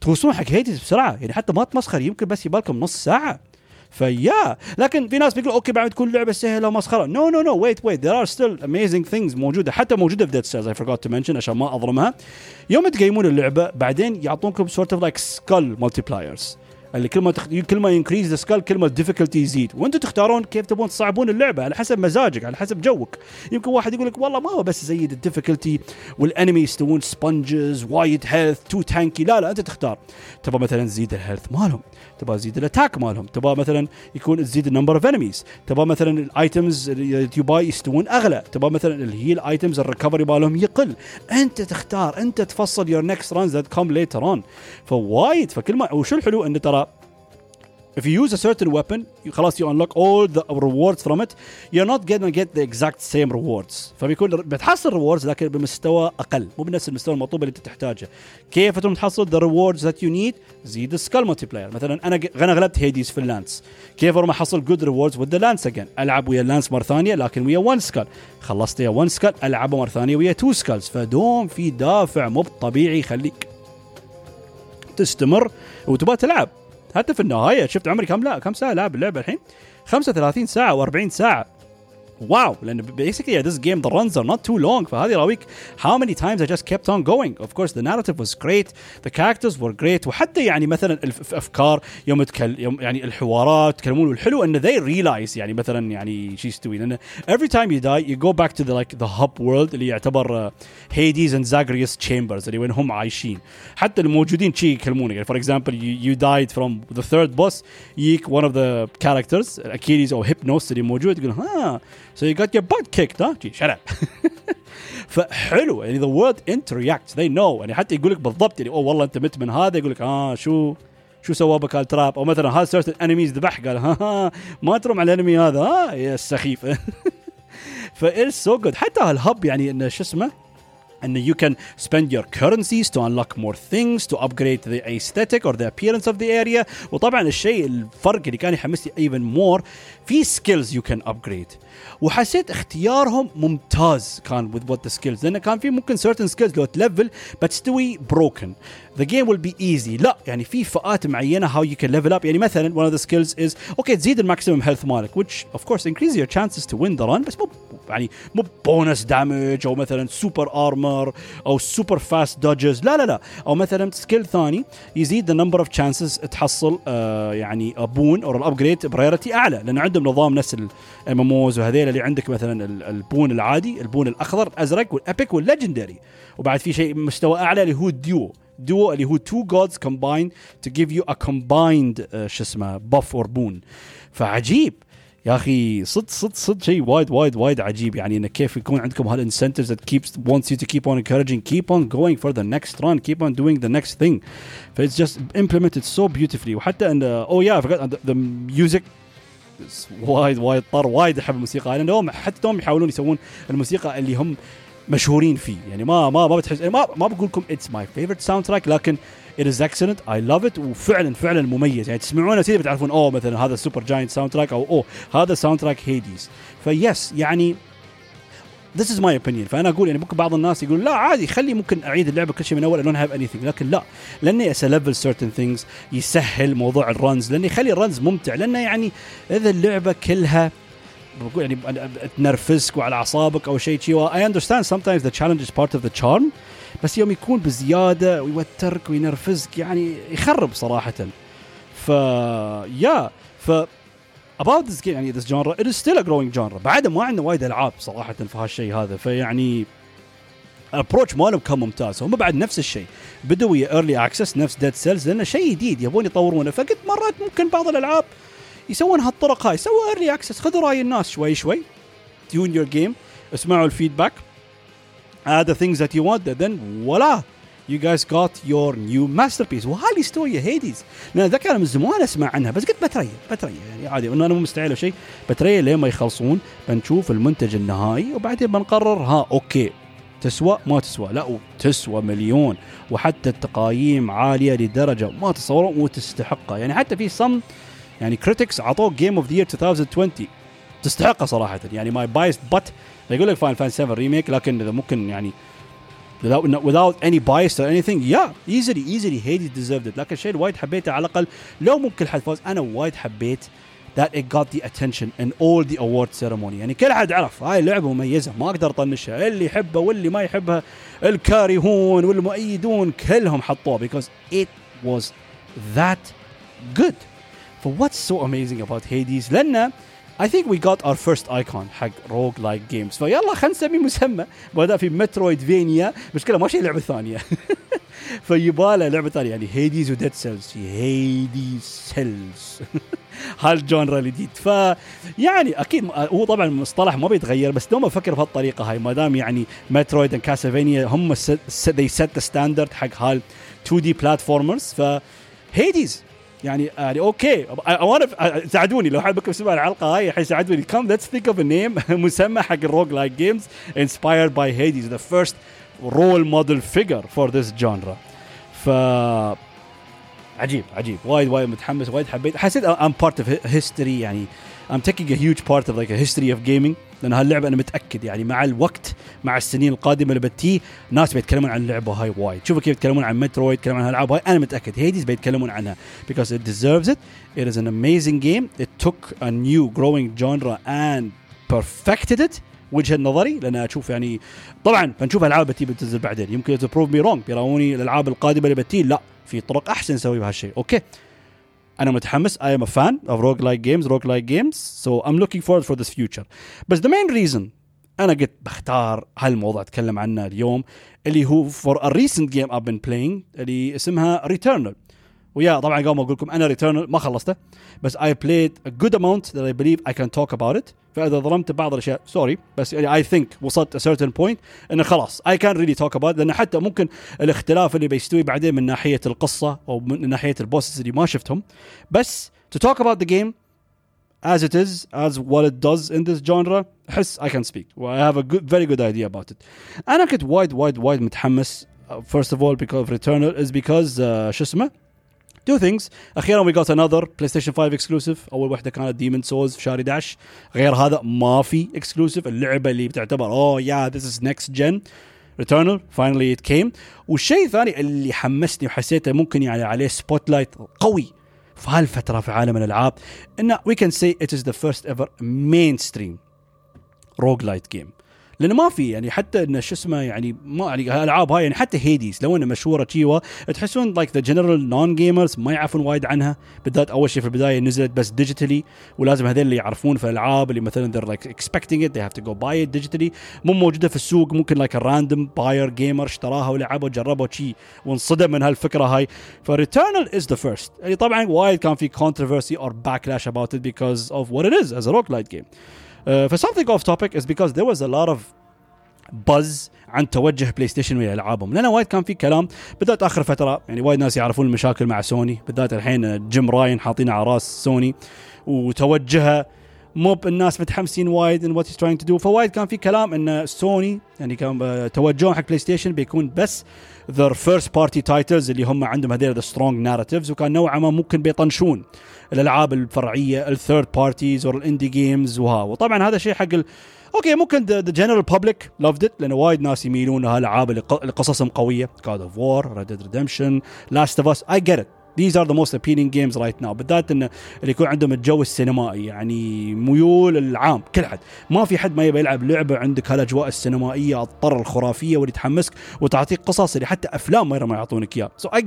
توصلون حق Hades بسرعة. يعني حتى ما تمسخر يمكن بس يبالكم نص ساعة. فيا. لكن في ناس بيقولوا okay بعد تكون لعبة سهلة ومسخرة. no no no wait wait there are still amazing things موجودة حتى موجودة في Dead Cells I forgot to mention عشان ما أظلمها. يوم تقيمون اللعبة بعدين يعطونكم sort of like skull multipliers اللي كل ما تخ... كل ما ي increase the skull كل ما ال difficulty يزيد. وأنتم تختارون كيف تبون تصعبون اللعبة على حسب مزاجك على حسب جوك. يمكن واحد يقول لك والله ما هو بس زيد ال difficulty وال enemy يستوون sponges وايد health too tanky لا لا أنت تختار. تبغى مثلا تزيد ال health مالهم. تبغى تزيد ال attack مالهم. تبغى مثلا يكون تزيد ال number of enemies تبغى مثلا ال items اللي buy يستوون أغلى. تبغى مثلا ال heal items ال recovery مالهم يقل. أنت تختار أنت تفصل your next runs that come later on ف وايد. فكل ما وشو الحلو؟ انه ترى if you use a certain weapon خلاص you unlock all the rewards from it. You're not gonna get the exact same rewards. فبيكون بتحصل rewards لكن بمستوى أقل مو بنفس المستوى المطلوب اللي أنت تحتاجه. كيف تقوم تحصل the rewards that you need زيد ال skull multiplier مثلا أنا أنا غلبت Hades في ال lance. كيف أروح أحصل good rewards with the lance again ألعب ويا ال lance مرة ثانية لكن ويا 1 skull خلصت ويا 1 skull ألعبه مرة ثانية ويا 2 skulls فدوم في دافع مو طبيعي يخليك تستمر وتبغى تلعب. حتى في النهاية. شفت عمري كم لا كم ساعة لعب اللعبة الحين؟ 35 ساعة و40 ساعة. واو لان basically this game the runs are not too long فهذه راويك how many times I just kept on going of course the narrative was great the characters were great وحتى يعني مثلا الافكار يوم تكل يوم يعني الحوارات يتكلمون والحلو ان they realize يعني مثلا يعني شو يستوي لان every time you die you go back to the like the hub world اللي يعتبر Hades and Zagreus chambers اللي وين هم عايشين حتى الموجودين شي يكلمونك يعني for example you, you died from the third boss يجيك one of the characters Achilles او Hypnos اللي موجود يقول ها So you got your butt kicked huh? shut up. فحلو. يعني the world interact they know. يعني حتى يقول لك بالضبط يعني أوه والله أنت مت من هذا. يقول لك آه شو شو سوى بك ال trap؟ أو مثلا هذا certain enemies ذبح؟ قال ها ها ما ترم على ال enemy هذا. ها يا السخيف ف it's so good حتى هال hub يعني إنه شو اسمه؟ and you can spend your currencies to unlock more things to upgrade the aesthetic or the appearance of the area وطبعا الشيء الفرق اللي كان يحمسني even more في skills you can upgrade وحسيت اختيارهم ممتاز كان with what the skills لان كان في ممكن certain skills لو تلفل بتستوي broken the game will be easy. لا يعني في فئات معينة how you can level up. يعني مثلا one of the skills is أوكي تزيد الماكسيمم health مالك which of course increase your chances to win the run بس مو يعني مو bonus damage أو مثلا super armor أو super fast dodges لا لا لا. أو مثلا skill ثاني يزيد the number of chances تحصل آه يعني boon أو ال upgrade priority أعلى لأن عندهم نظام نفس ال MMOs وهذيل اللي عندك مثلا ال boon العادي ال boon الأخضر الأزرق وال epic وال legendary وبعد في شيء مستوى أعلى اللي هو ال duo duo اللي هو two gods combine to give you a combined شو اسمه buff or boon فعجيب. يا أخي صد صد صد شيء وايد وايد وايد عجيب. يعني إنه كيف يكون عندكم هال incentives that keeps wants you to keep on encouraging keep on going for the next run keep on doing the next thing ف it's just implemented so beautifully وحتى إن oh yeah the music وايد وايد طار وايد أحب الموسيقى. أنا دوم حتى دوم يحاولون يسوون الموسيقى اللي هم مشهورين فيه. يعني ما ما ما بتحس ما ما بقول لكم it's my favorite soundtrack لكن it is excellent. I love it وفعلا فعلا مميز. يعني تسمعونه كذا بتعرفون أوه مثلا هذا Supergiant soundtrack أو أوه هذا soundtrack Hades ف this يعني this is my opinion. فأنا أقول يعني ممكن بعض الناس يقول لا عادي خلي ممكن أعيد اللعبة كل شيء من أول I don't have anything. لكن لا لأني اسلفل certain things يسهل موضوع ال runs لأنه يخلي ال runs ممتع لأنه يعني إذا اللعبة كلها بقول يعني تنرفزك وعلى أعصابك أو شيء شيء. I understand sometimes the challenge is part of the charm بس يوم يكون بزيادة ويوترك وينرفزك يعني يخرب صراحة. ف yeah ف about this game يعني this genre it is still a growing genre. بعد ما عندنا وايد ألعاب صراحة في هالشيء هذا فيعني ال approach مالهم كان ممتاز. هم بعد نفس الشيء. بدوا ويا early access نفس Dead Cells لأنه شيء جديد يبون يطورونه. فقلت مرات ممكن بعض الألعاب يسوون هالطرق هاي. سووا early access خذوا رأي الناس شوي شوي. tune your game اسمعوا ال feedback add the things that you want. Then voilà you guys got your new masterpiece. story Hades لأن ذكر من زمان أسمع عنها. بس قلت بتريا بتريا يعني عادي. أنا مو مستعجل شيء. بتريا لين ما يخلصون. بنشوف المنتج النهائي. وبعدين بنقرر. ها okay. تسوى؟ ما تسوى. لا تسوى مليون. وحتى التقايم عالية لدرجة ما تصورون وتستحقها. يعني حتى في some يعني critics اعطوه game of the year 2020 تستحقها صراحة. يعني my biased bit يقول لك Final Fantasy 7 Remake لكن إذا ممكن يعني without without any bias or anything yeah easily easily Hades deserved it. لكن الشيء الوايد حبيته على الأقل لو ممكن حد فوز أنا وايد حبيت that it got the attention in all the award ceremony. يعني كل حد عرف هاي لعبة مميزة ما أقدر أطنشها. اللي يحبها واللي ما يحبها الكارهون والمؤيدون كلهم حطوها because it was that good. For what's so amazing about Hades. لأن I think we got our first icon حق roguelike games ف يلا خلينا نسمي مسمى. بدا في metroidvania مشكله ماشي لعبة ثانية. فيباله لعبة ثانية. يعني Hades و Dead Cells Hades Cells هال genre الجديد ف يعني أكيد هو طبعا المصطلح ما بيتغير بس دوما أفكر بهالطريقة هاي. ما دام يعني Metroid and Castlevania هم they set the standard حق هال 2D platformers ف Hades يعني يعني okay. أنا ساعدوني. لو حد بكم سمع الحلقة هاي حيساعدوني. come let's think of name مسمى حق ال roguelike games inspired by Hades the first role model figure for this genre ف عجيب عجيب. وايد وايد متحمس وايد حبيت. حسيت I'm part of history يعني I'm taking a huge part of like a history of gaming. لأن هاللعبه أنا متأكد يعني مع الوقت مع السنين القادمة اللي بتي ناس بيتكلمون عن اللعبة هاي وايد. شوفوا كيف يتكلمون عن Metroid يتكلمون عن الالعاب هاي. أنا متأكد Hades بيتكلمون عنها because it deserves it. It is an amazing game. It took a new growing genre and perfected it. وجهة نظري لأن أشوف يعني طبعا بنشوف ألعاب بتي بتنزل بعدين. يمكن to prove me wrong بيراوني الألعاب القادمة اللي بتي لا في طرق أحسن نسوي بهالشيء. okay؟ انا متحمس I am a fan of roguelike games roguelike games so I'm looking forward for this future بس the main reason انا قلت بختار هالموضوع اتكلم عنه اليوم اللي هو for a recent game I've been playing اللي اسمها Returnal ويا طبعا قبل ما اقول لكم انا Returnal ما خلصته بس I played a good amount that I believe I can talk about it فاذا ظلمت بعض الاشياء سوري بس يعني I think وصلت a certain point انه خلاص I can't really talk about it لان حتى ممكن الاختلاف اللي بيستوي بعدين من ناحيه القصه او من ناحيه البوسز اللي ما شفتهم بس to talk about the game as it is, as what it does in this genre, احس I can speak. I have a good, very good idea about it. أنا كنت وايد وايد وايد متحمس. First of all, because of Returnal is because uh, شو اسمه؟ two things. أخيرا we got another PlayStation 5 exclusive. أول واحدة كانت ديمون سولز في شهر 11 غير هذا ما في exclusive. اللعبة اللي بتعتبر اوه يا ذيس از نكست جن Returnal finally it came. والشيء الثاني اللي حمسني وحسيته ممكن يعني عليه spotlight قوي في هالفترة في عالم الألعاب انه we can say it is the first ever mainstream roguelite game. لأنه ما في يعني حتى انه شو اسمه يعني ما يعني الألعاب هاي يعني حتى Hades لو انها مشهورة تشيوا تحسون like the general non gamers ما يعرفون وايد عنها. بالذات أول شيء في البداية نزلت بس digitally ولازم هذول اللي يعرفون في الألعاب اللي مثلا they're like expecting it they have to go buy it مو موجودة في السوق ممكن like random buyer gamer اشتراها ولعبها وجربها شي وانصدم من هالفكرة هاي. ف Returnal is the first يعني طبعا وايد كان في controversy or backlash about it because of what it is as a roguelite game. Uh, for something off topic is because there was a lot of buzz عن توجه PlayStation ويا ألعابهم. لأن وايد كان في كلام بالذات آخر فترة يعني وايد ناس يعرفون المشاكل مع سوني بالذات الحين Jim Ryan حاطين على راس سوني وتوجهه مو الناس متحمسين وايد on what trying to do فوايد كان في كلام إن سوني يعني كان توجههم حق PlayStation بيكون بس their first party titles اللي هم عندهم هذول the strong narratives وكان نوعا ما ممكن بيطنشون الألعاب الفرعية ال third parties أو ال indie games وها. وطبعا هذا شيء حق ال... okay ممكن the general public loved it لأنه وايد ناس يميلون لهالالعاب اللي قصصهم قوية. War Red Dead Redemption Last of Us I get it. These are the most appealing games right now بالذات انه اللي يكون عندهم الجو السينمائي يعني ميول العام. كل حد ما في حد ما يبي يلعب لعبة عندك هالأجواء السينمائية الطر الخرافية واللي تحمسك وتعطيك قصص اللي حتى أفلام ما يعطونك اياه so I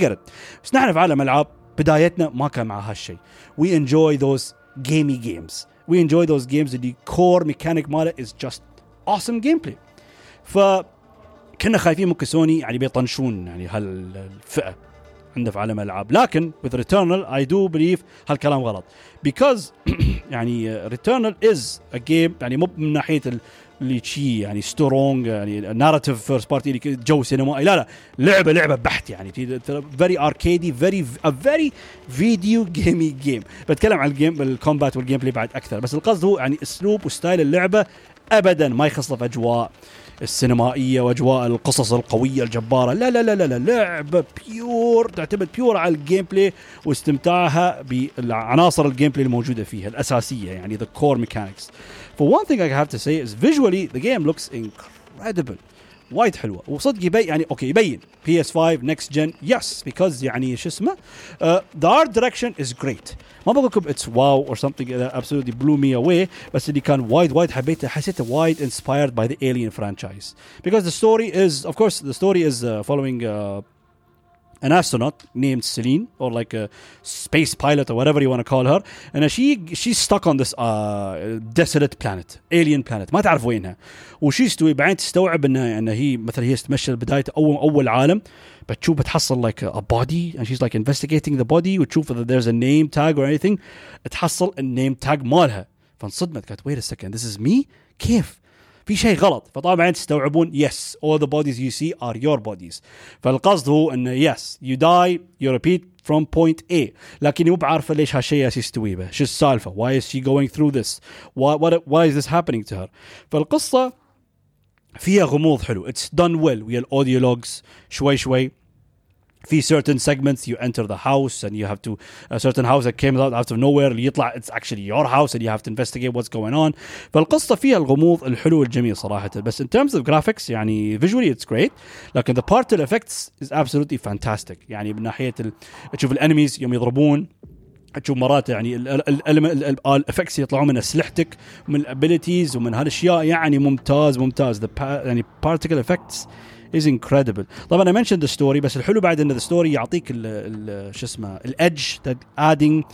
بس نحن في عالم ألعاب بدايتنا ما كان مع هالشيء we enjoy those gamey games we enjoy those games اللي core mechanic ماله is just awesome gameplay ف كنا خايفين ممكن سوني يعني بيطنشون يعني هالفئة. عنده في عالم الألعاب. لكن with Returnal I do believe هالكلام غلط. Because يعني Returnal is a game يعني مو من ناحية اللي شي يعني strong يعني narrative first party اللي جو سينمائي لا لا لعبة لعبة بحت يعني. very arcadey very very video gamey game بتكلم عن ال game ال combat وال gameplay بعد أكثر. بس القصد هو يعني أسلوب و style اللعبة ابدا ما يخص في أجواء. السينمائية وأجواء القصص القوية الجبارة لا لا لا لا, لا لعبة pure تعتمد pure على ال gameplay واستمتاعها بعناصر ال gameplay الموجودة فيها الأساسية يعني the core mechanics. For one thing I have to say is visually the game looks incredible. وايد حلوة. وصدق يبين يعني okay يبين. PS 5 next gen yes because يعني شو اسمه the art direction is great ما بقول لكم اتس واو اور that absolutely blew me away بس اللي كان وايد وايد حبيته حسيته وايد the Alien franchise. Because the story is of course the story is uh, following uh, an astronaut named Celine, or like a space pilot, or whatever you want to call her, and she she's stuck on this uh, desolate planet, alien planet, ما تعرف وينها، وشي تستوي بعدين تستوعب ان ان هي مثلا هي تمشي بدايه اول اول عالم بتشوف بتحصل like a body and she's like investigating the body وتشوف if there's a name tag or anything تحصل النيم تاج مالها فانصدمت قالت wait a second this is me كيف في شيء غلط فطبعا تستوعبون yes all the bodies you see are your bodies. فالقصد هو ان yes you die you repeat from point A. لكن مو بعارفة ليش هالشيء يالس يستويبه شو السالفة؟ why is she going through this why is why is this happening فالقصة فيها غموض حلو. it's done well ويا ال audio logs شوي شوي في certain segments you enter the house and you have to a certain house that came out out of nowhere اللي يطلع it's actually your house and you have to investigate what's going on فالقصة فيها الغموض الحلو والجميل صراحة بس in terms of graphics يعني visually it's great لكن the particle effects is absolutely fantastic يعني من ناحية. تشوف ال enemies يوم يضربون تشوف مرات يعني ال effects يطلعون من اسلحتك ومن ال abilities ومن هالاشياء يعني ممتاز ممتاز the يعني particle effects is incredible طبعا I mentioned the story بس الحلو بعد ان the story يعطيك شو اسمه الادج adding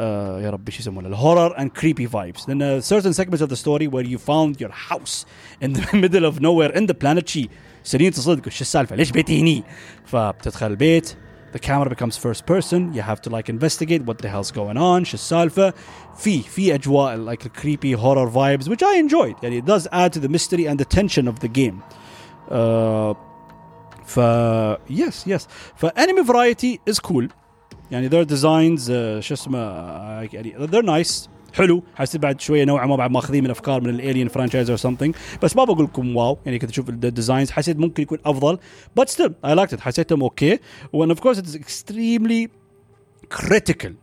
uh, يا ربي شو يسمونه الهورر and creepy vibes لان certain segments of the story where you found your house in the middle of nowhere in the planet شي سنين تصدق شو السالفه ليش بيتي هني فبتدخل البيت the camera becomes first person you have to like investigate what the hell's going on شو السالفه في في اجواء like creepy horror vibes which I enjoyed يعني it does add to the mystery and the tension of the game Uh, ف يس يس فانمي فرايتي از كول يعني their designs uh, شو اسمه uh, يعني they're nice. حلو. حسيت بعد شوية نوعا ما بعد ماخذين من أفكار من الالين فرانشايز أو سمثينج بس ما بقول لكم واو. يعني كنت أشوف الديزاينز حسيت ممكن يكون أفضل. بس ستيل اي لايكت حسيتهم أوكي وان اوف كورس اتس اكستريملي critical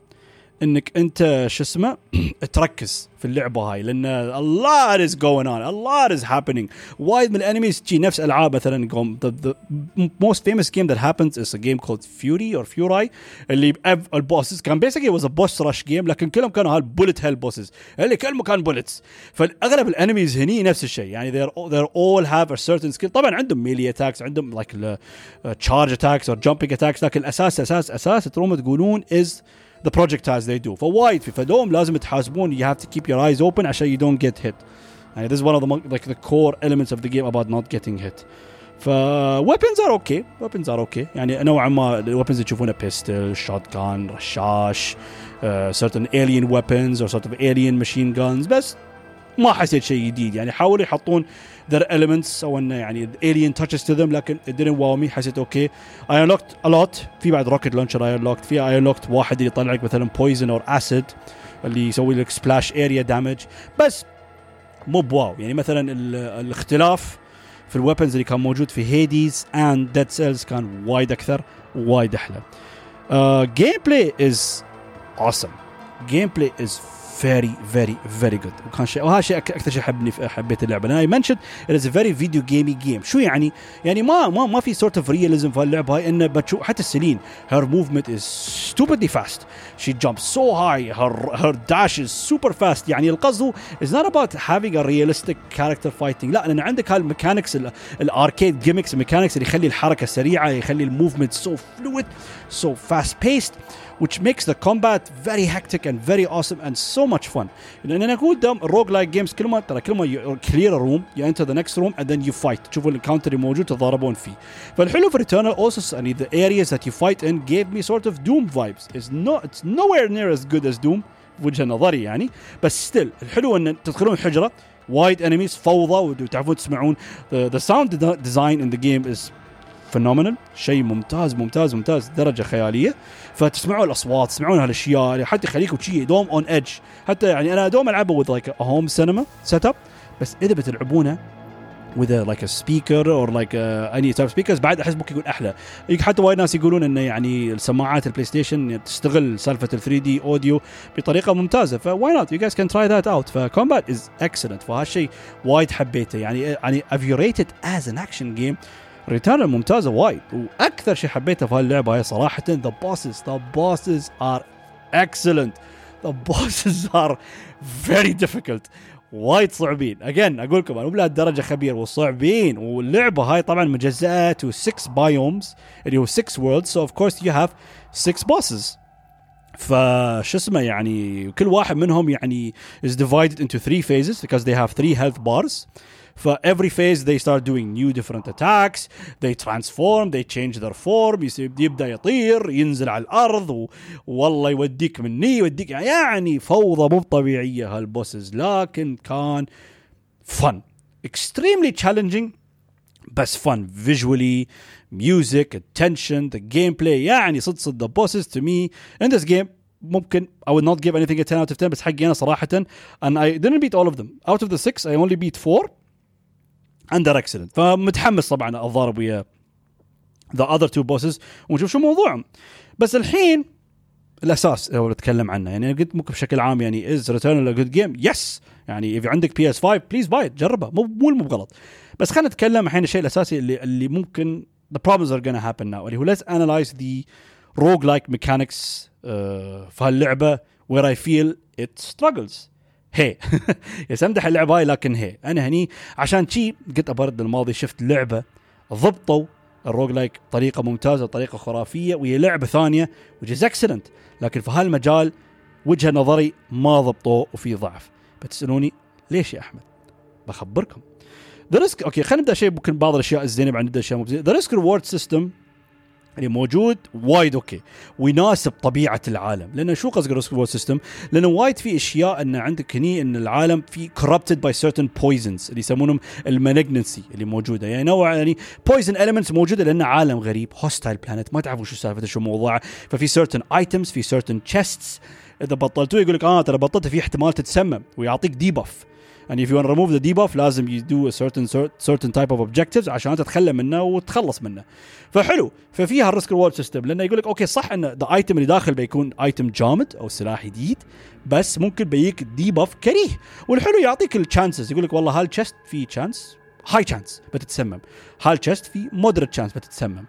إنك أنت شو اسمه؟ تركز في اللعبة هاي لأن a lot is going on a lot is happening وايد من ال enemies تجي نفس ألعاب مثلا the most famous game that happens is a game called Furi or Furi اللي ال bosses كان basically was a boss rush game لكن كلهم كانوا هال bullet hell bosses اللي كل مكان bullets فاغلب ال enemies هني نفس الشيء يعني they're they all have a certain skill طبعا عندهم melee attacks عندهم like charge attacks or jumping attacks لكن الأساس أساس أساس تروم تقولون از. The projectiles they do فوايد في فدوم لازم تحاسبون you have to keep your eyes open عشان you don't get hit يعني this is one of the like the core elements of the game about not getting hit ف weapons are okay weapons are okay يعني نوعا ما ال weapons اللي تشوفونها pistol shotgun رشاش uh, certain alien weapons or sort of alien machine guns بس ما حسيت شيء جديد يعني حاولوا يحطون their elements أو انه يعني alien touches to them لكن it didn't wow me. حسيت okay I unlocked a lot. في بعد rocket launcher I unlocked. في I unlocked واحد اللي يطلع لك مثلا poison or acid اللي يسوي لك splash area damage. بس مو ب wow. يعني مثلا الاختلاف في ال weapons اللي كان موجود في Hades and Dead Cells كان وايد أكثر وايد أحلى. gameplay is awesome. play is very very very good وكان شيء وهذا شيء أكثر شيء حبني حبيت اللعبة. أنا mentioned it is very video gamey game شو يعني؟ يعني ما ما ما في sort of realism في اللعبه هاي إنه بتشوف حتى Selene her movement is stupidly fast she jump so high her her dash is super fast يعني القصد is not about having a realistic character fighting لا لأن عندك هال mechanics ال arcade gimmicks ال mechanics اللي يخلي الحركة سريعة يخلي ال movement so fluid so fast paced which makes the combat very hectic and very awesome and so much fun لان انا اقول دام الروج لايك جيمز كل ما ترى كل ما كلير روم you enter the next room and then you fight تشوفوا الكاونتر اللي موجود تتضاربون فيه فالحلو في Returnal also يعني the areas that you fight in gave me sort of Doom vibes it's not it's nowhere near as good as Doom وجهه نظري يعني بس ستيل الحلو ان تدخلون الحجره وايد انميز فوضى وتعرفون تسمعون ذا ساوند ديزاين ان ذا جيم از phenomenal شيء ممتاز ممتاز ممتاز درجة خيالية. فتسمعون الأصوات تسمعون هالأشياء حتى يخليكم شيء دوم on edge حتى يعني أنا دوم العبه with like home cinema set up بس إذا بتلعبونه with a like a speaker or like a, بعد أحس ممكن يكون أحلى. حتى وايد ناس يقولون إنه يعني السماعات ال PlayStation تستغل سالفة ال 3 D audio بطريقة ممتازة. ف why not you guys can try that out ف combat is excellent فهالشيء وايد حبيته. يعني يعني if you rate it as an action game Returnal ممتازة وايد. وأكثر شيء حبيته في هاللعبة هي صراحة the bosses the bosses are excellent the bosses are very difficult. وايد صعبين. اجين أقول لكم أنا مو بلهالدرجه خبير وصعبين. واللعبة هاي طبعا مجزأة to 6 biomes اللي هو 6 worlds so of course you have 6 bosses فشو اسمه يعني كل واحد منهم يعني is divided into three phases because they have three health bars. for every phase they start doing new different attacks they transform they change their form يبدا يطير ينزل على الارض والله يوديك مني يوديك يعني فوضى مو طبيعيه هالبوسز لكن كان fun extremely challenging بس fun visually music attention the gameplay يعني صدق صدق the bosses to me in this game ممكن I would not give anything a 10 out of 10 بس حقي انا صراحه and I didn't beat all of them out of the 6 I only beat 4 and they're excellent فمتحمس طبعا أتضارب ويا the other two bosses ونشوف شو موضوعهم. بس الحين الأساس لو نتكلم عنه يعني قلت ممكن بشكل عام يعني is Returnal good game yes يعني اذا عندك PS 5 please buy جربه مو مو مو بغلط. بس خلينا نتكلم الحين الشيء الأساسي اللي اللي ممكن the problems are gonna happen now اللي هو let's analyze the roguelike mechanics uh, في هاللعبة where I feel it struggles. هي. yes امدح اللعبة هاي لكن هي. أنا هني عشان شي قلت أبرد الماضي شفت لعبة ضبطوا ال roguelike بطريقه ممتازة بطريقه خرافية وهي لعبة ثانية which is excellent لكن في هالمجال وجهة نظري ما ضبطوه وفي ضعف. بتسألوني ليش يا أحمد؟ بخبركم. the risk okay خلينا نبدأ شيء ممكن بعض الأشياء الزينة بعد نبدأ أشياء مو the risk reward system اللي موجود وايد okay. ويناسب طبيعة العالم. لأن شو قصدي risk system لأنه وايد في أشياء إن عندك هني إن العالم في corrupted by certain poisons اللي يسمونهم ال malignancy اللي موجودة. يعني نوع يعني poison elements موجودة لأنه عالم غريب hostile planet ما تعرفون شو سالفته شو موضوعه ففي certain items في certain chests. إذا بطلتوه يقول لك آه ترى بطلته في احتمال تتسمم ويعطيك debuff يعني if you want to remove the debuff لازم you do a certain certain type of objectives عشان تتخلى منه وتخلص منه. فحلو. ففيها ال risk reward system لأنه يقول لك okay صح إن the item اللي داخل بيكون ايتم جامد أو سلاح جديد بس ممكن بيجيك debuff كريه. والحلو يعطيك ال chances يقول لك والله هال chest في chance high chance بتتسمم. هال chest في moderate chance بتتسمم.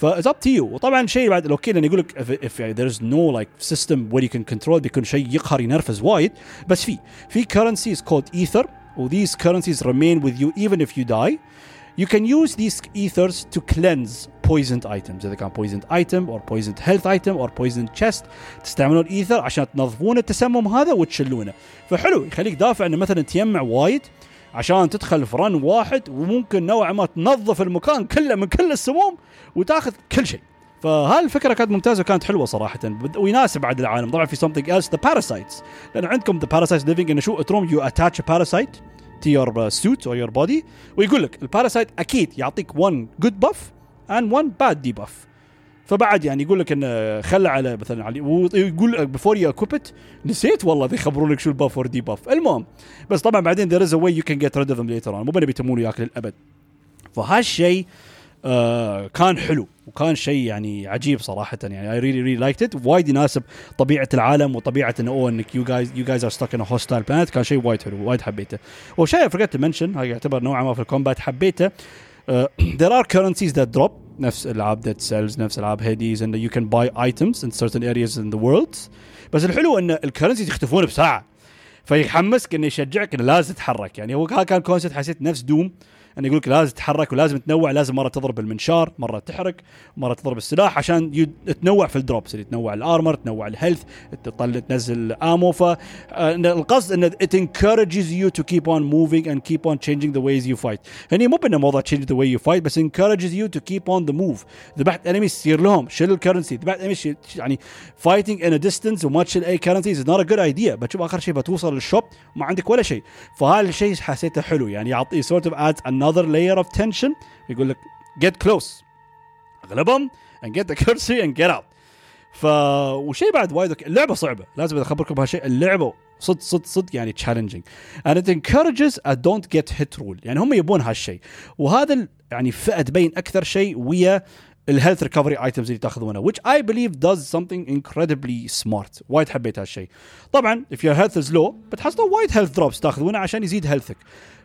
فاز اب تو يو وطبعا شيء بعد اوكي لان يقول لك if, if there is no like system where you can control بيكون شيء يقهر ينرفز وايد بس في في currencies called ether و these currencies remain with you even if you die you can use these ethers to cleanse poisoned items اذا كان poisoned item or poisoned health item or poisoned chest تستعملون ايثر عشان تنظفون التسمم هذا وتشلونه فحلو يخليك دافع انه مثلا تجمع وايد عشان تدخل في run واحد وممكن نوعا ما تنظف المكان كله من كل السموم وتاخذ كل شيء. فهالفكرة كانت ممتازة وكانت حلوة صراحة. ويناسب بعد العالم. طبعا في something else the parasites. لأن عندكم the parasites living انه شو تروم attach a parasite to your suit or your body. ويقول لك ال parasite أكيد يعطيك one good buff and one bad debuff. فبعد يعني يقول لك انه خلى على مثلا علي ويقول before you equip it نسيت والله يخبرونك شو ال buff or debuff المهم بس طبعا بعدين way you can get rid of them later on. مو بنبي تمون وياك للأبد. فهالشيء آه كان حلو وكان شيء يعني عجيب صراحة. يعني I really really liked it وايد يناسب طبيعة العالم وطبيعة إنه أوه إنك you guys you guys are stuck in hostile planet كان شيء وايد حلو وايد حبيته. وشيء forgot mention هاي يعتبر نوعا ما في ال combat حبيته. there are currencies that drop. نفس العاب Dead Cells نفس العاب Hades انه you can buy items in certain areas in the world. بس الحلو إن ال currencies يختفون بساعه فيحمسك إنه يشجعك إنه لازم تتحرك يعني هو كان concept حسيت نفس Doom. انه يقول لك لازم تتحرك ولازم تنوع لازم مرة تضرب المنشار مرة تحرق مرة تضرب السلاح عشان تنوع في ال drops اللي تنوع ال armor تنوع ال health تطلع تنزل ammo ف القصد أن it encourages you to keep on moving and keep on changing the ways you fight. هني مو بأنه موضوع change the way you fight بس encourages you to keep on the move. ذبحت enemies تصير لهم شيل ال currency ذبحت enemies يعني fighting in a distance وما تشيل اي currency is not a good idea. بتشوف آخر شيء بتوصل لل shop ما عندك ولا شيء. فهذا الشيء حسيته حلو يعني يعطي sort of adds another layer of tension. يقول لك get close. أغلبهم and get the currency and get out. ف وشيء بعد وايد. اللعبة صعبة. لازم اخبركم بهالشيء. اللعبة صدق صدق صدق يعني challenging. And it encourages a don't get hit rule. يعني هم يبون هالشيء. وهذا يعني فئة تبين أكثر شيء ويا ال health recovery items اللي تاخذونها which I believe does something incredibly smart. وايد حبيت هالشيء. طبعا if your health is low بتحصلون وايد health drops تاخذونها عشان يزيد health ك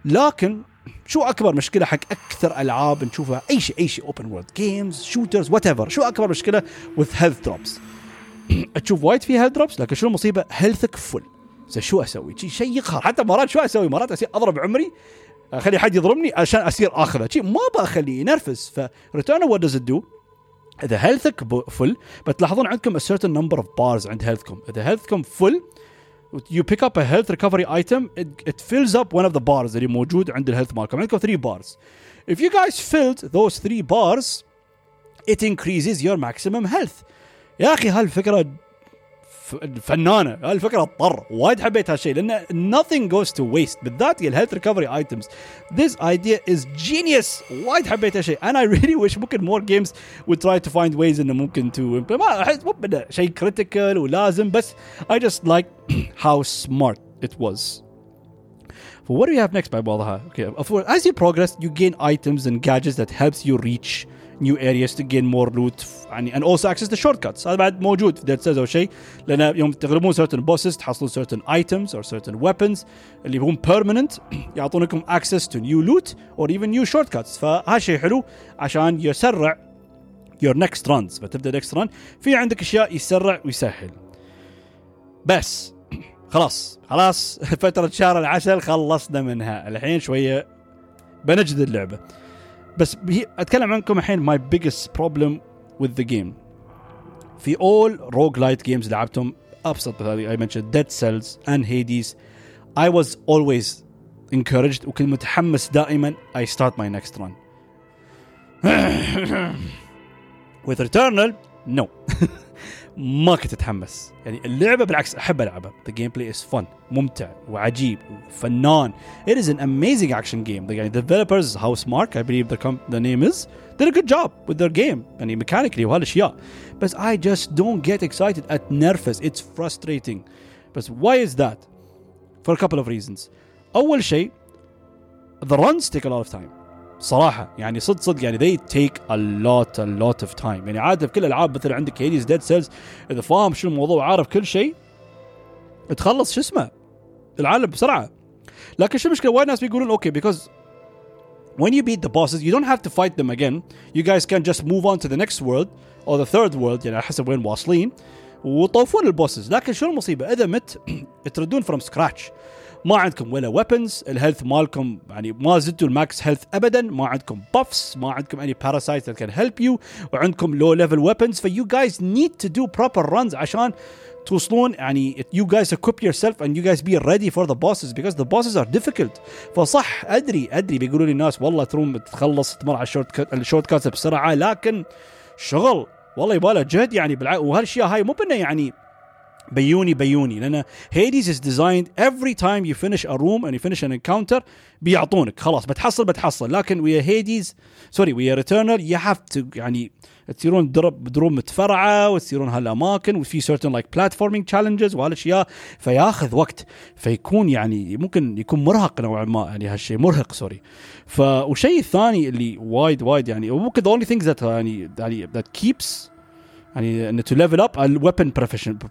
لكن شو أكبر مشكلة حق أكثر ألعاب نشوفها؟ أي شيء أي شيء open world games shooters whatever شو أكبر مشكلة with health drops تشوف وايد في health drops لكن شو المصيبه health ك full شو أسوي؟ شي شيء يقهر. حتى مرات شو أسوي؟ مرات اصير أضرب عمري أخلي حد يضربني عشان اصير أخذه. شي ما بخليه ينرفز. ف Returnal what does do إذا health ك full بتلاحظون عندكم a certain number of bars عند health كم إذا health كم full you pick up a health recovery item it, it fills up one of the bars اللي موجود عند الهيلث مالكم عندكم 3 bars if you guys filled those 3 bars it increases your maximum health يا اخي هالفكره ف- فنانه هالفكره اضطر وايد حبيت هالشيء لان nothing goes to waste بالذات الهيلث ريكفري ايتمز this idea is genius وايد حبيت هالشيء and I really wish ممكن more games would try to find ways انه ممكن to ما احس مو بإنه شيء critical ولازم بس I just like how smart it was But what do you have next by بعضها? Okay, of course, as you progress, you gain items and gadgets that helps you reach نيو اريز تو جين مور لوت يعني and also access the shortcuts هذا بعد موجود في Dead Cells أو شيء. لأن يوم تغلبون certain bosses تحصلون certain items أو certain weapons اللي هم permanent يعطونكم access to new loot or even new shortcuts فهذا شيء حلو عشان يسرع your next runs فتبدأ next run في عندك أشياء يسرع ويسهل. بس خلاص خلاص فترة شهر العسل خلصنا منها. الحين شوية بنجد اللعبة. بس هي اتكلم عنكم الحين my biggest problem with the game في all roguelite games لعبتهم ابسط مثال I mentioned Dead Cells and Hades I was always encouraged وكنت متحمس دائما I start my next run with Returnal no ما كنت اتحمس يعني اللعبه بالعكس احب العبها the gameplay is fun ممتع وعجيب وفنان it is an amazing action game يعني the developers Housemark I believe the, com- the name is did a good job with their game يعني mechanically وهالاشياء بس I just don't get excited at nervous it's frustrating بس why is that for a couple of reasons اول شيء the runs take a lot of time صراحة يعني صدق صدق يعني they take a lot a lot of time. يعني عادة في كل الألعاب مثلا عندك Hades Dead Cells إذا فاهم شو الموضوع وعارف كل شيء تخلص شو اسمه العالم بسرعة. لكن شو المشكلة؟ وايد ناس بيقولون أوكي because when you beat the bosses you don't have to fight them again. You guys can just move on to the next world or the third world يعني على حسب وين واصلين وطوفون ال bosses. لكن شو المصيبة؟ إذا مت تردون from scratch. ما عندكم ولا weapons ال health مالكم يعني ما زدتوا ال max health ابدا ما عندكم buffs ما عندكم any that can help you وعندكم low level weapons ف you guys need to do proper runs عشان توصلون يعني you guys equip yourself and you guys be ready for the bosses because the bosses are difficult. فصح أدري أدري بيقولوا لي الناس والله تروم تخلص تمر على ال shortcut ال shortcuts بسرعة لكن شغل والله يباله جهد يعني بالع... وهالأشياء هاي مو بأنه يعني بيوني بيوني. لأن Hades is designed every time you finish a room and you finish an encounter بيعطونك. خلاص بتحصل بتحصل. لكن ويا Hades سوري ويا Returnal you have to يعني تصيرون درب بدروب متفرعة وتصيرون هالأماكن وفي certain like platforming challenges وهالأشياء. فياخذ وقت فيكون يعني ممكن يكون مرهق نوعا ما يعني هالشيء مرهق سوري ف الثاني اللي وايد وايد يعني وممكن the only things that يعني يعني that keeps يعني إن to level up ال weapon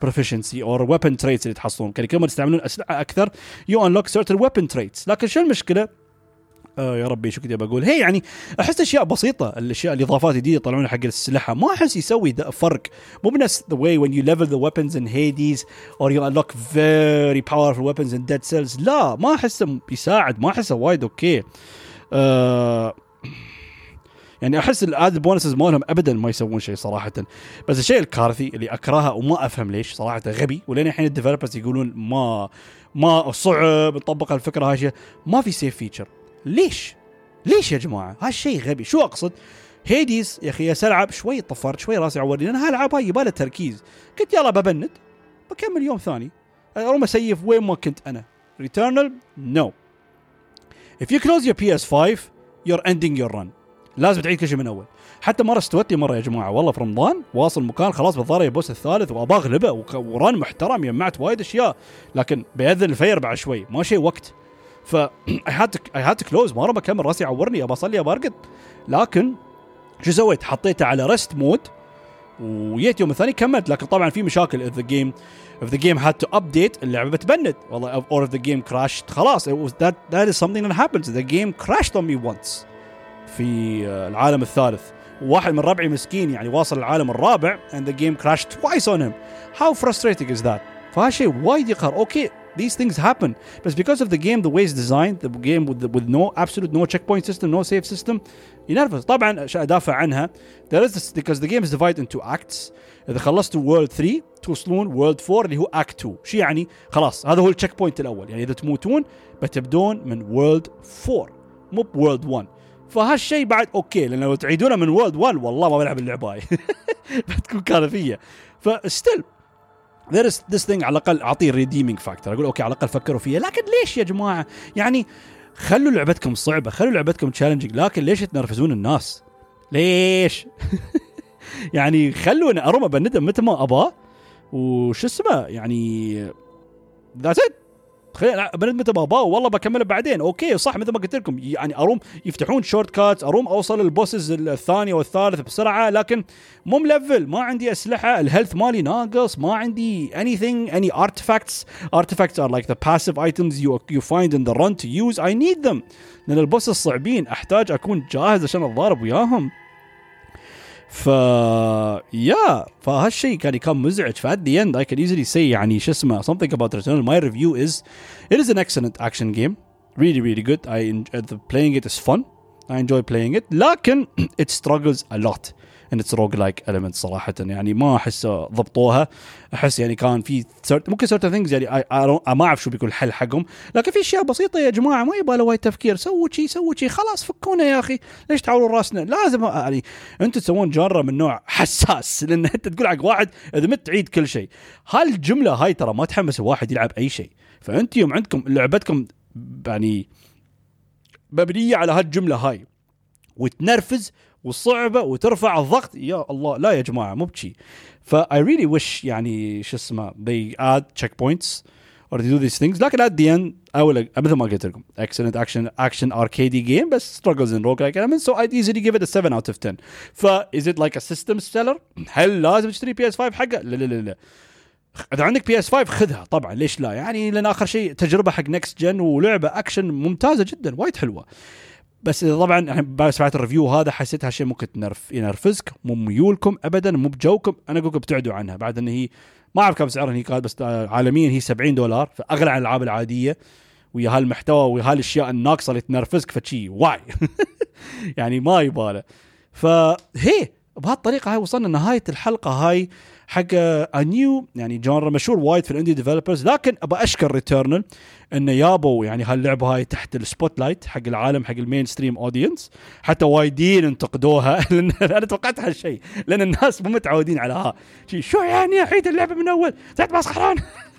proficiency or weapon traits اللي تحصلون يعني كل ما تستعملون أسلحة أكثر. you unlock certain weapon traits لكن شو المشكلة؟ آه يا ربي شو كنت بقول هي يعني أحس أشياء بسيطة. الأشياء الإضافات الجديدة يطلعونها حق الاسلحه ما أحس يسوي ده فرق. مو بنفس the way when you level the weapons in Hades or you unlock very powerful weapons in Dead Cells. لا ما احسه بيساعد ما أحسه وايد أوكي. آه يعني أحس ال add bonuses مالهم ابدا ما يسوون شيء صراحة. بس الشيء الكارثي اللي أكرهه وما أفهم ليش صراحة غبي ولين الحين ال developers يقولون ما ما صعب نطبق الفكرة هاي ما في save feature ليش؟ ليش يا جماعة؟ هالشيء غبي. شو أقصد؟ هيديز يا أخي العب شوي طفرت شوي راسي عورني. لأن هالألعاب هاي يبالها تركيز. قلت يلا ببند. بكمل يوم ثاني. اروم أ save وين ما كنت أنا. Returnal no if you close your PS5 you're ending your run. لازم تعيد كل شيء من أول. حتى مرة استوت لي مرة يا جماعة والله في رمضان واصل مكان خلاص بالظاهر ال boss الثالث وأبغى أغلبه و run محترم جمعت وايد أشياء لكن بيأذن الفجر بعد شوي ما شيء وقت. ف I had had to close ما أبغى اكمل راسي عورني ابى أصلي ابى أرقد. لكن شو سويت؟ حطيته على rest mode وجيت يوم الثاني كملت. لكن طبعا في مشاكل اذا game if the game had to update اللعبة بتبند. والله or if the game crashed خلاص that that is something that happens. The game crashed on me once. في العالم الثالث واحد من ربعي مسكين يعني واصل العالم الرابع and the game crashed twice on him how frustrating is that فهالشيء وايد يقهر أوكي these things happen but because of the game the way it's designed the game with, the, with no absolute no checkpoint system no save system ينرفز طبعا عشان ادافع عنها there is this, because the game is divided into acts اذا خلصتوا world 3 توصلون world 4 اللي هو act 2 شو يعني خلاص هذا هو ال checkpoint الأول يعني اذا تموتون بتبدون من world 4 مو ب world 1 فهالشيء بعد أوكي لأن لو تعيدونه من world 1 والله ما بلعب اللعبة هاي. بتكون كارثية. ف still there is this thing على الأقل أعطيه redeeming factor أقول أوكي على الأقل فكروا فيها. لكن ليش يا جماعة؟ يعني خلوا لعبتكم صعبة خلوا لعبتكم challenging لكن ليش تنرفزون الناس؟ ليش؟ يعني خلوني اروم ابند متى ما أبغى. وش اسمه يعني that's it خلينا بند متى ما أبغى والله بكمله بعدين. أوكي صح مثل ما قلت لكم يعني أروم يفتحون shortcut أروم أوصل ال bosses الثاني والثالث بسرعة لكن مو ملفل ما عندي أسلحة ال health مالي ناقص ما عندي anything any artifacts. Artifacts are like the passive items you you find in the run to use. I need them. لأن ال bosses الصعبين أحتاج أكون جاهز عشان أتضارب وياهم. ف يا فهالشيء كان كان مزعج فات ذا اند اي كان ايزلي سي يعني شو اسمه something about Returnal my review is it is an excellent action game really really good I the playing it is fun I enjoy playing it لكن it struggles a lot ان اتس روج لايك element صراحة. يعني ما أحس ضبطوها. أحس يعني كان في ممكن certain things يعني ما أعرف شو بيكون الحل حقهم. لكن في أشياء بسيطة يا جماعة ما يبغى وايد تفكير. سووا شي سووا شي. خلاص فكونا يا أخي. ليش تعورون راسنا؟ لازم يعني أنتم تسوون جاره من نوع حساس. لأن أنت تقول حق واحد إذا مت تعيد كل شيء. هالجملة هاي ترى ما تحمس الواحد يلعب أي شيء. فأنت يوم عندكم لعبتكم يعني مبنية على هالجملة هاي. وتنرفز وصعبه وترفع الضغط. يا الله لا يا جماعة مو بشي. ف I really wish يعني شو اسمه they add checkpoints or they do these things. لكن at the end اول مثل ما قلت لكم excellent action action arcade game بس struggles in roguelike elements so I'd easily give it a 7 out of 10 ف is it like a system seller هل لازم تشتري PS5 حقه لا لا لا لا. إذا عندك PS5 خذها. طبعا ليش لا؟ يعني لأن آخر شيء تجربة حق next gen ولعبة اكشن ممتازة جدا وايد حلوة. بس طبعا أنا سمعت ال review هذا حسيت هالشيء ممكن تنرف ينرفزك مو ميولكم ابدا مو بجوكم. أنا أقول ابتعدوا عنها. بعد إن هي ما أعرف كم سعرها هي كانت بس عالميا هي 70 دولار فاغلى عن الألعاب العادية. ويا هالمحتوى ويا هالاشياء الناقصة اللي تنرفزك فشي واي. يعني ما يباله. فهي بهالطريقة هاي وصلنا نهايه الحلقة هاي. حق new يعني genre مشهور وايد في ال indie developers لكن ابى أشكر Returnal إنه يابوا يعني هاللعبة هاي تحت ال spotlight حق العالم حق ال mainstream audience حتى وايدين انتقدوها لأن أنا توقعت هالشيء لأن الناس مو متعودين على ها شو يعني اعيد اللعبة من أول؟ زيت مسخران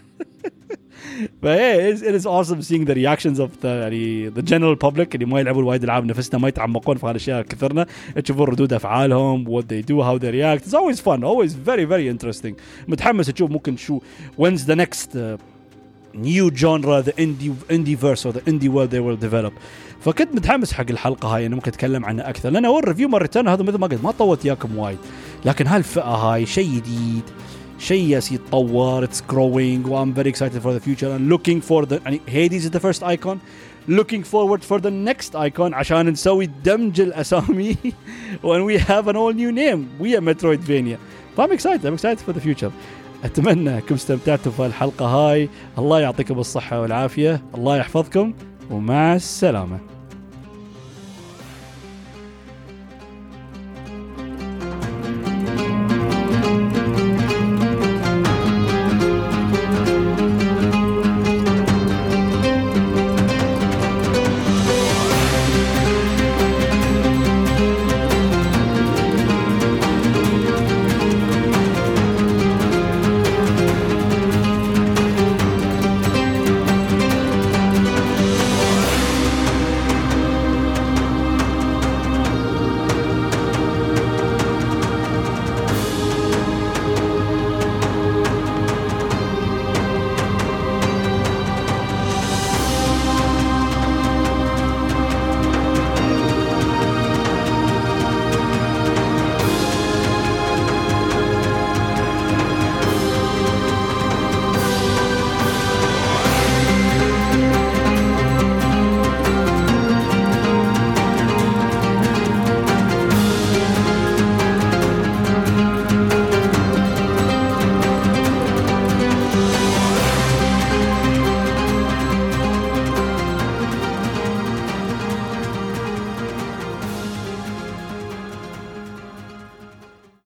ف yeah it is awesome seeing the reactions of the يعني the general public. اللي ما يلعبون وايد العاب نفسنا ما يتعمقون في هالاشياء كثرنا. تشوفون ردود أفعالهم what they do how they react. It's always fun always very very interesting. متحمس تشوف ممكن شو when's the next uh, new genre the indie indie verse or the indie world they will develop. فكنت متحمس حق الحلقة هاي إنه ممكن أتكلم عنها أكثر. لأن هو ال review مرتين هذا مثل ما قلت ما طولت إياكم وايد. لكن هالفئة هاي شيء جديد. شيء يتطور اتس growing و I'm very excited for the future and looking for the يعني Hades is the first icon looking forward for the next icon عشان نسوي دمج الاسامي when we have an all new name ويا مترويدفينيا ف I'm excited I'm excited for the future اتمنى انكم استمتعتوا في الحلقه هاي الله يعطيكم الصحه والعافيه الله يحفظكم ومع السلامه